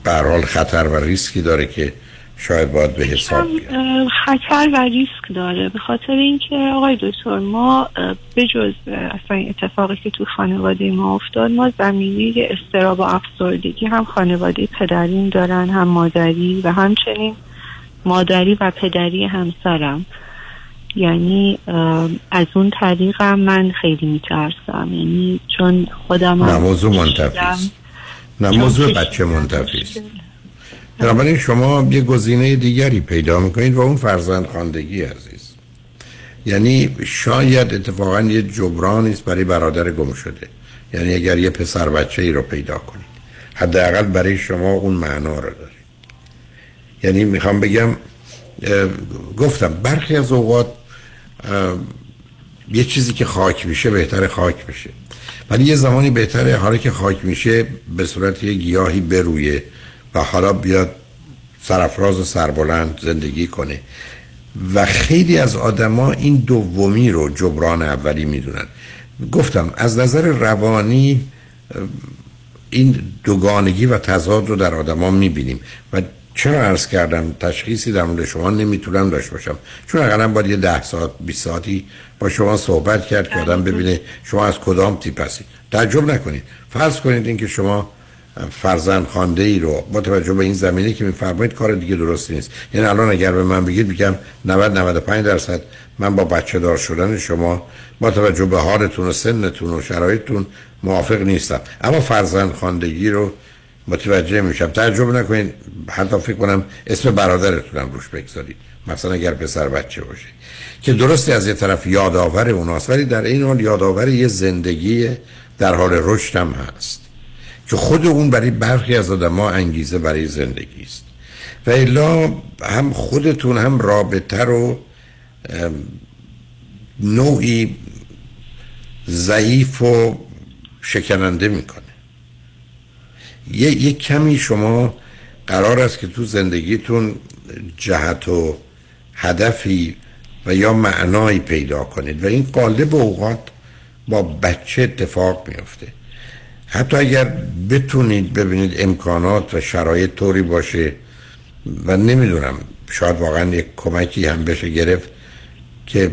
برحال خطر و ریسکی داره که شاید باید به حساب بیاد. خطر و ریسک داره. به خاطر اینکه آقای دکتر ما به جز اصلا اتفاقی که تو خانواده ما افتاد ما زمینه استراب و افسردگی هم خانواده پدرین دارن هم مادری و همچنین مادری و پدری همسرم. یعنی از اون طریق من خیلی میترسم. یعنی چون خودم نه موضوع منتفی نه موضوع بچه منتفی است. بنابراین شما یه گزینه دیگری پیدا می‌کنید و اون فرزند خاندگی عزیز. یعنی شاید اتفاقا یه جبران است برای برادر گم شده. یعنی اگر یه پسر بچه ای رو پیدا کنید. حداقل برای شما اون معنا رو داره یعنی می‌خوام بگم گفتم برخی از اوقات یه چیزی که خاک میشه بهتر خاک میشه ولی یه زمانی بهتره حالا که خاک میشه به صورت یه گیاهی برویه. و حالا بیاد سرفراز و سربلند زندگی کنه. و خیلی از آدما این دومی رو جبران اولی می‌دونن. گفتم از نظر روانی این دوگانگی و تضاد رو در آدما می‌بینیم. و چرا عرض کردم تشخیصی در مورد شما نمی‌تونم داشته باشم. چون اقلا باید یه ده ساعت 20 ساعتی با شما صحبت کرد که آدم ببینه شما از کدام تیپ هستید. تعجب نکنید. فرض کنید اینکه شما فرزند خانده ای رو با توجه به این زمینه که میفرمایید کار دیگه درست نیست. یعنی الان اگر به من بگید میگم 90 95 درصد من با بچه دار شدن شما با توجه به حالتون و سنتون و شرایطتون موافق نیستم. اما فرزند خاندگی رو متوجه میشم. تعجب نکنید حتی فکر کنم اسم برادرتونم روش بگذارید. مثلا اگر پسر بچه باشه. که درستی از یه طرف یادآور اوناست ولی در این حال یادآور یه زندگی در حال رشد هم هست. که خود اون برای برخی از آدم انگیزه برای زندگی است. و الا هم خودتون هم رابطه رو نوعی ضعیف و شکننده می‌کنه. یه, یه کمی شما قرار است که تو زندگیتون جهت و هدفی و یا معنایی پیدا کنید. و این قالب اوقات با بچه اتفاق میفته حتی اگر بتونید ببینید امکانات و شرایط طوری باشه و نمی‌دونم شاید واقعا یک کمکی هم بشه گرفت که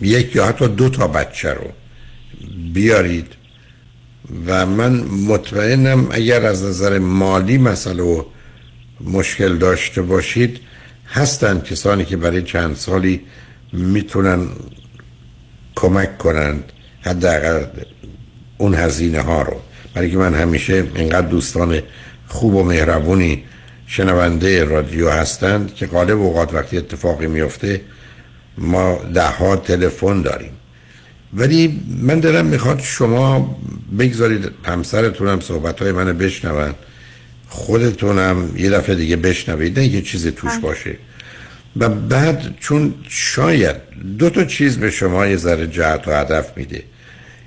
یک یا حتی دو تا بچه رو بیارید. و من مطمئنم اگر از نظر مالی مسئله و مشکل داشته باشید هستند کسانی که برای چند سالی می‌تونن کمک کنند حداقل اون هزینه ها رو. برای که من همیشه اینقدر دوستان خوب و مهربونی شنونده رادیو هستند که غالب اوقات وقتی اتفاقی میفته ما ده ها تلفن داریم. ولی من دلم می‌خواد شما بگذارید همسرتونم صحبت های منو بشنون خودتونم یه دفعه دیگه بشنوید نه یه چیزی توش باشه. و بعد چون شاید دو تا چیز به شما یه ذره جهت و هدف میده.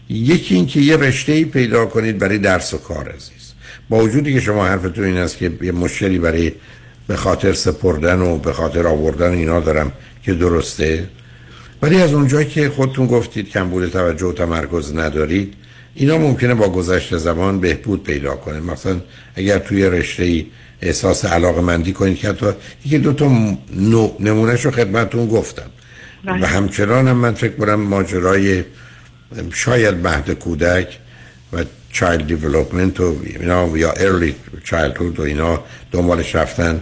یکی این که یه رشته ای پیدا کنید برای درس و کار عزیز. با وجودی که شما حرفتون این است که یه مشکلی برای به خاطر سپردن و به خاطر آوردن اینا دارم که درسته. ولی از اونجایی که خودتون گفتید کمبود توجه و تمرکز ندارید اینا ممکنه با گذشت زمان بهبود پیدا کنه. مثلا اگر توی رشته ای احساس علاقه مندی کنید که حتی یکی دو تا نمونهش رو خدمتون گفتم. و همچنان هم من فکر کنم ماجرای شاید مهد کودک و چایلد دیولوپمنت و اینا یا ارلی چایلدهود و اینا دنبالش رفتن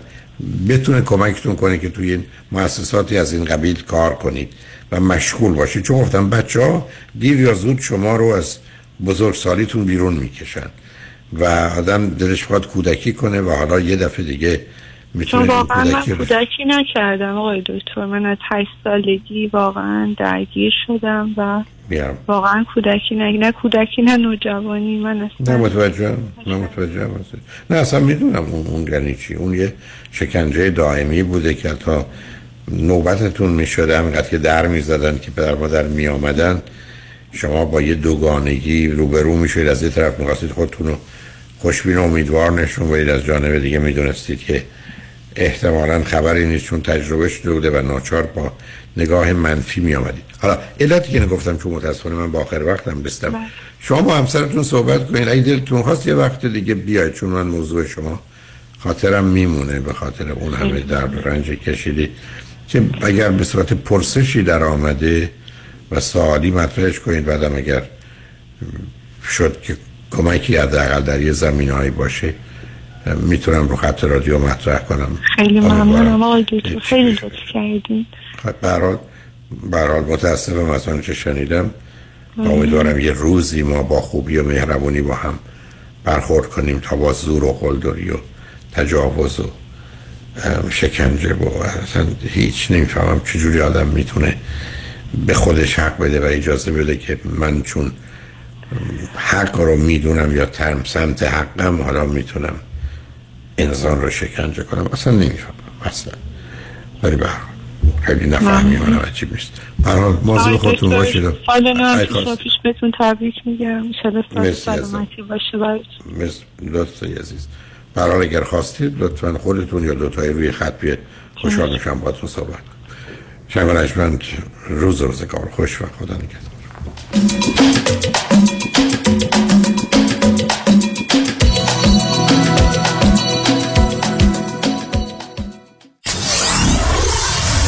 بتونه کمکتون کنه که توی این مؤسساتی از این قبیل کار کنید و مشغول باشید. چون گفتم بچه ها دیر یا زود شما رو از بزرگ سالیتون بیرون می‌کشن و آدم دلش خواهد کودکی کنه و حالا یه دفعه دیگه می‌تونه واقعا من کودکی نکردم آقای دکتر. من از هشت سالگی واقعا درگیر شدم و بیارم. واقعا کودکی نه نه کودکی نه نوجوانی. من اصلا نه متوجه نه متوجه نه اصلا می‌دونم اون اون یعنی چی. اون یه شکنجه دائمی بوده که تا نوبتتون می‌شده همینقدر که در می‌زدن که پدر مادر میآمدن شما با یه دوگانگی روبرو میشید. از یه طرف می‌خواستید خودتون رو خوشبین و امیدوار نشون بدید. از جانب دیگه می‌دونستید که احتمالا خبری نیست چون تجربه شده بوده و ناچار با نگاه منفی می آمدید حالا علتی که نگفتم چون متاسفانه من با آخر وقتم بستم. بله. شما با همسرتون صحبت کنید. اگه دلتون خواست یه وقت دیگه بیاید چون من موضوع شما خاطرم میمونه به خاطر اون همه درد رنج کشیدید. که اگر به صورت پرسشی در آمده و سوالی مطرحش کنید بعدم اگر شد که کمکی حداقل در یه زمین باشه می‌تونم رو خط رادیو مطرح کنم. خیلی ممنونم آقای دکتر خیلی لطف کردین. برحال برحال متاسفم از آنچه شنیدم. و امیدوارم یه روزی ما با خوبی و مهربونی با هم برخورد کنیم تا با زور و قلدری و تجاوز و شکنجه و اصلا هیچ نمی‌فهمم چجوری آدم می‌تونه به خودش حق بده و اجازه بده که من چون حق رو می‌دونم یا ترم سمت حقم حالا می‌تونم انسان رو شکنجه کنم. اصلا نمی‌فهمم. اصلا. ولی به خیلی نفهمی من عجیب نیست. برای موضوع خودتون باشید حالا نه پیش بهتون تبریک میگم. شده سلامتی باشه برای لطفا عزیز. برای اگر خواستید لطفا خودتون یا دوتایی روی خط بیاد خوشحال میشم با تو صحبت شنگ روز روزگار. خوش و خدا نگهدار.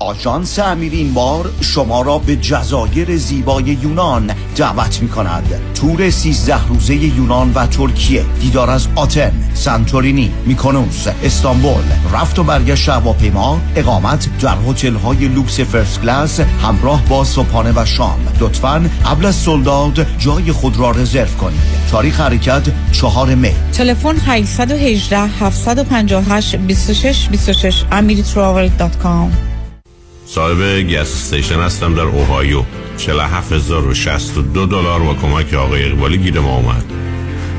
آژانس امیر این بار شما را به جزایر زیبای یونان دعوت می کند تور 13 روزه یونان و ترکیه دیدار از آتن، سانتورینی، میکونوس، استانبول. رفت و برگشت هواپیما اقامت در هتل های لوکس first class همراه با صبحانه و شام. لطفا قبل از sold out جای خود را رزرو کنید. تاریخ حرکت 4 می. تلفن 818 758 26 26 amiritravel.com صاحب گس استیشن هستم در اوهایو. 47062 دلار با کمک آقای اقبالی گیر ما اومد.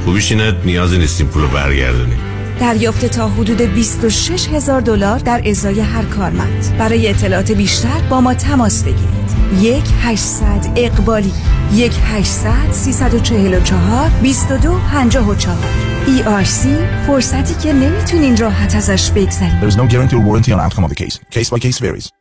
خوبیش اینه نیازی نیستیم پولو برگردونیم. دریافت تا حدود 26 هزار دلار در ازای هر کارمند. برای اطلاعات بیشتر با ما تماس بگیرید. یک 800 اقبالی یک 800 344 22 54 ERC فرصتی که نمی‌تونین راحت ازش بگذرید. There is no guarantee or warranty on outcome of the case. Case by case varies.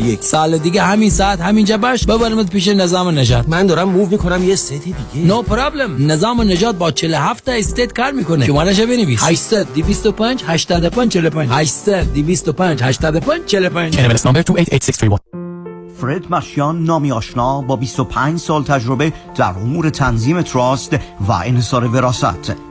61 سال دیگه همین ساعت همینجا باش. ببرمت پیش نظام نجات من دارم move می‌کنم یه state دیگه. no no problem نظام نجات با 47 تا state کار می‌کنه. شمارهش بنویس. 800 225 85 45 800 225 85 45 NMLS number 288631 فرد مشیان نامی آشنا با 25 سال تجربه در امور تنظیم trust و انحصار وراثت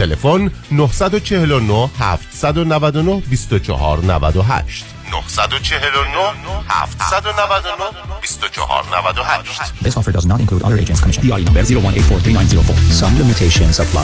تلفن 949 799 2498 949 799 2498 This offer does not include other agents commission. DRE number 0184390 Some limitations apply.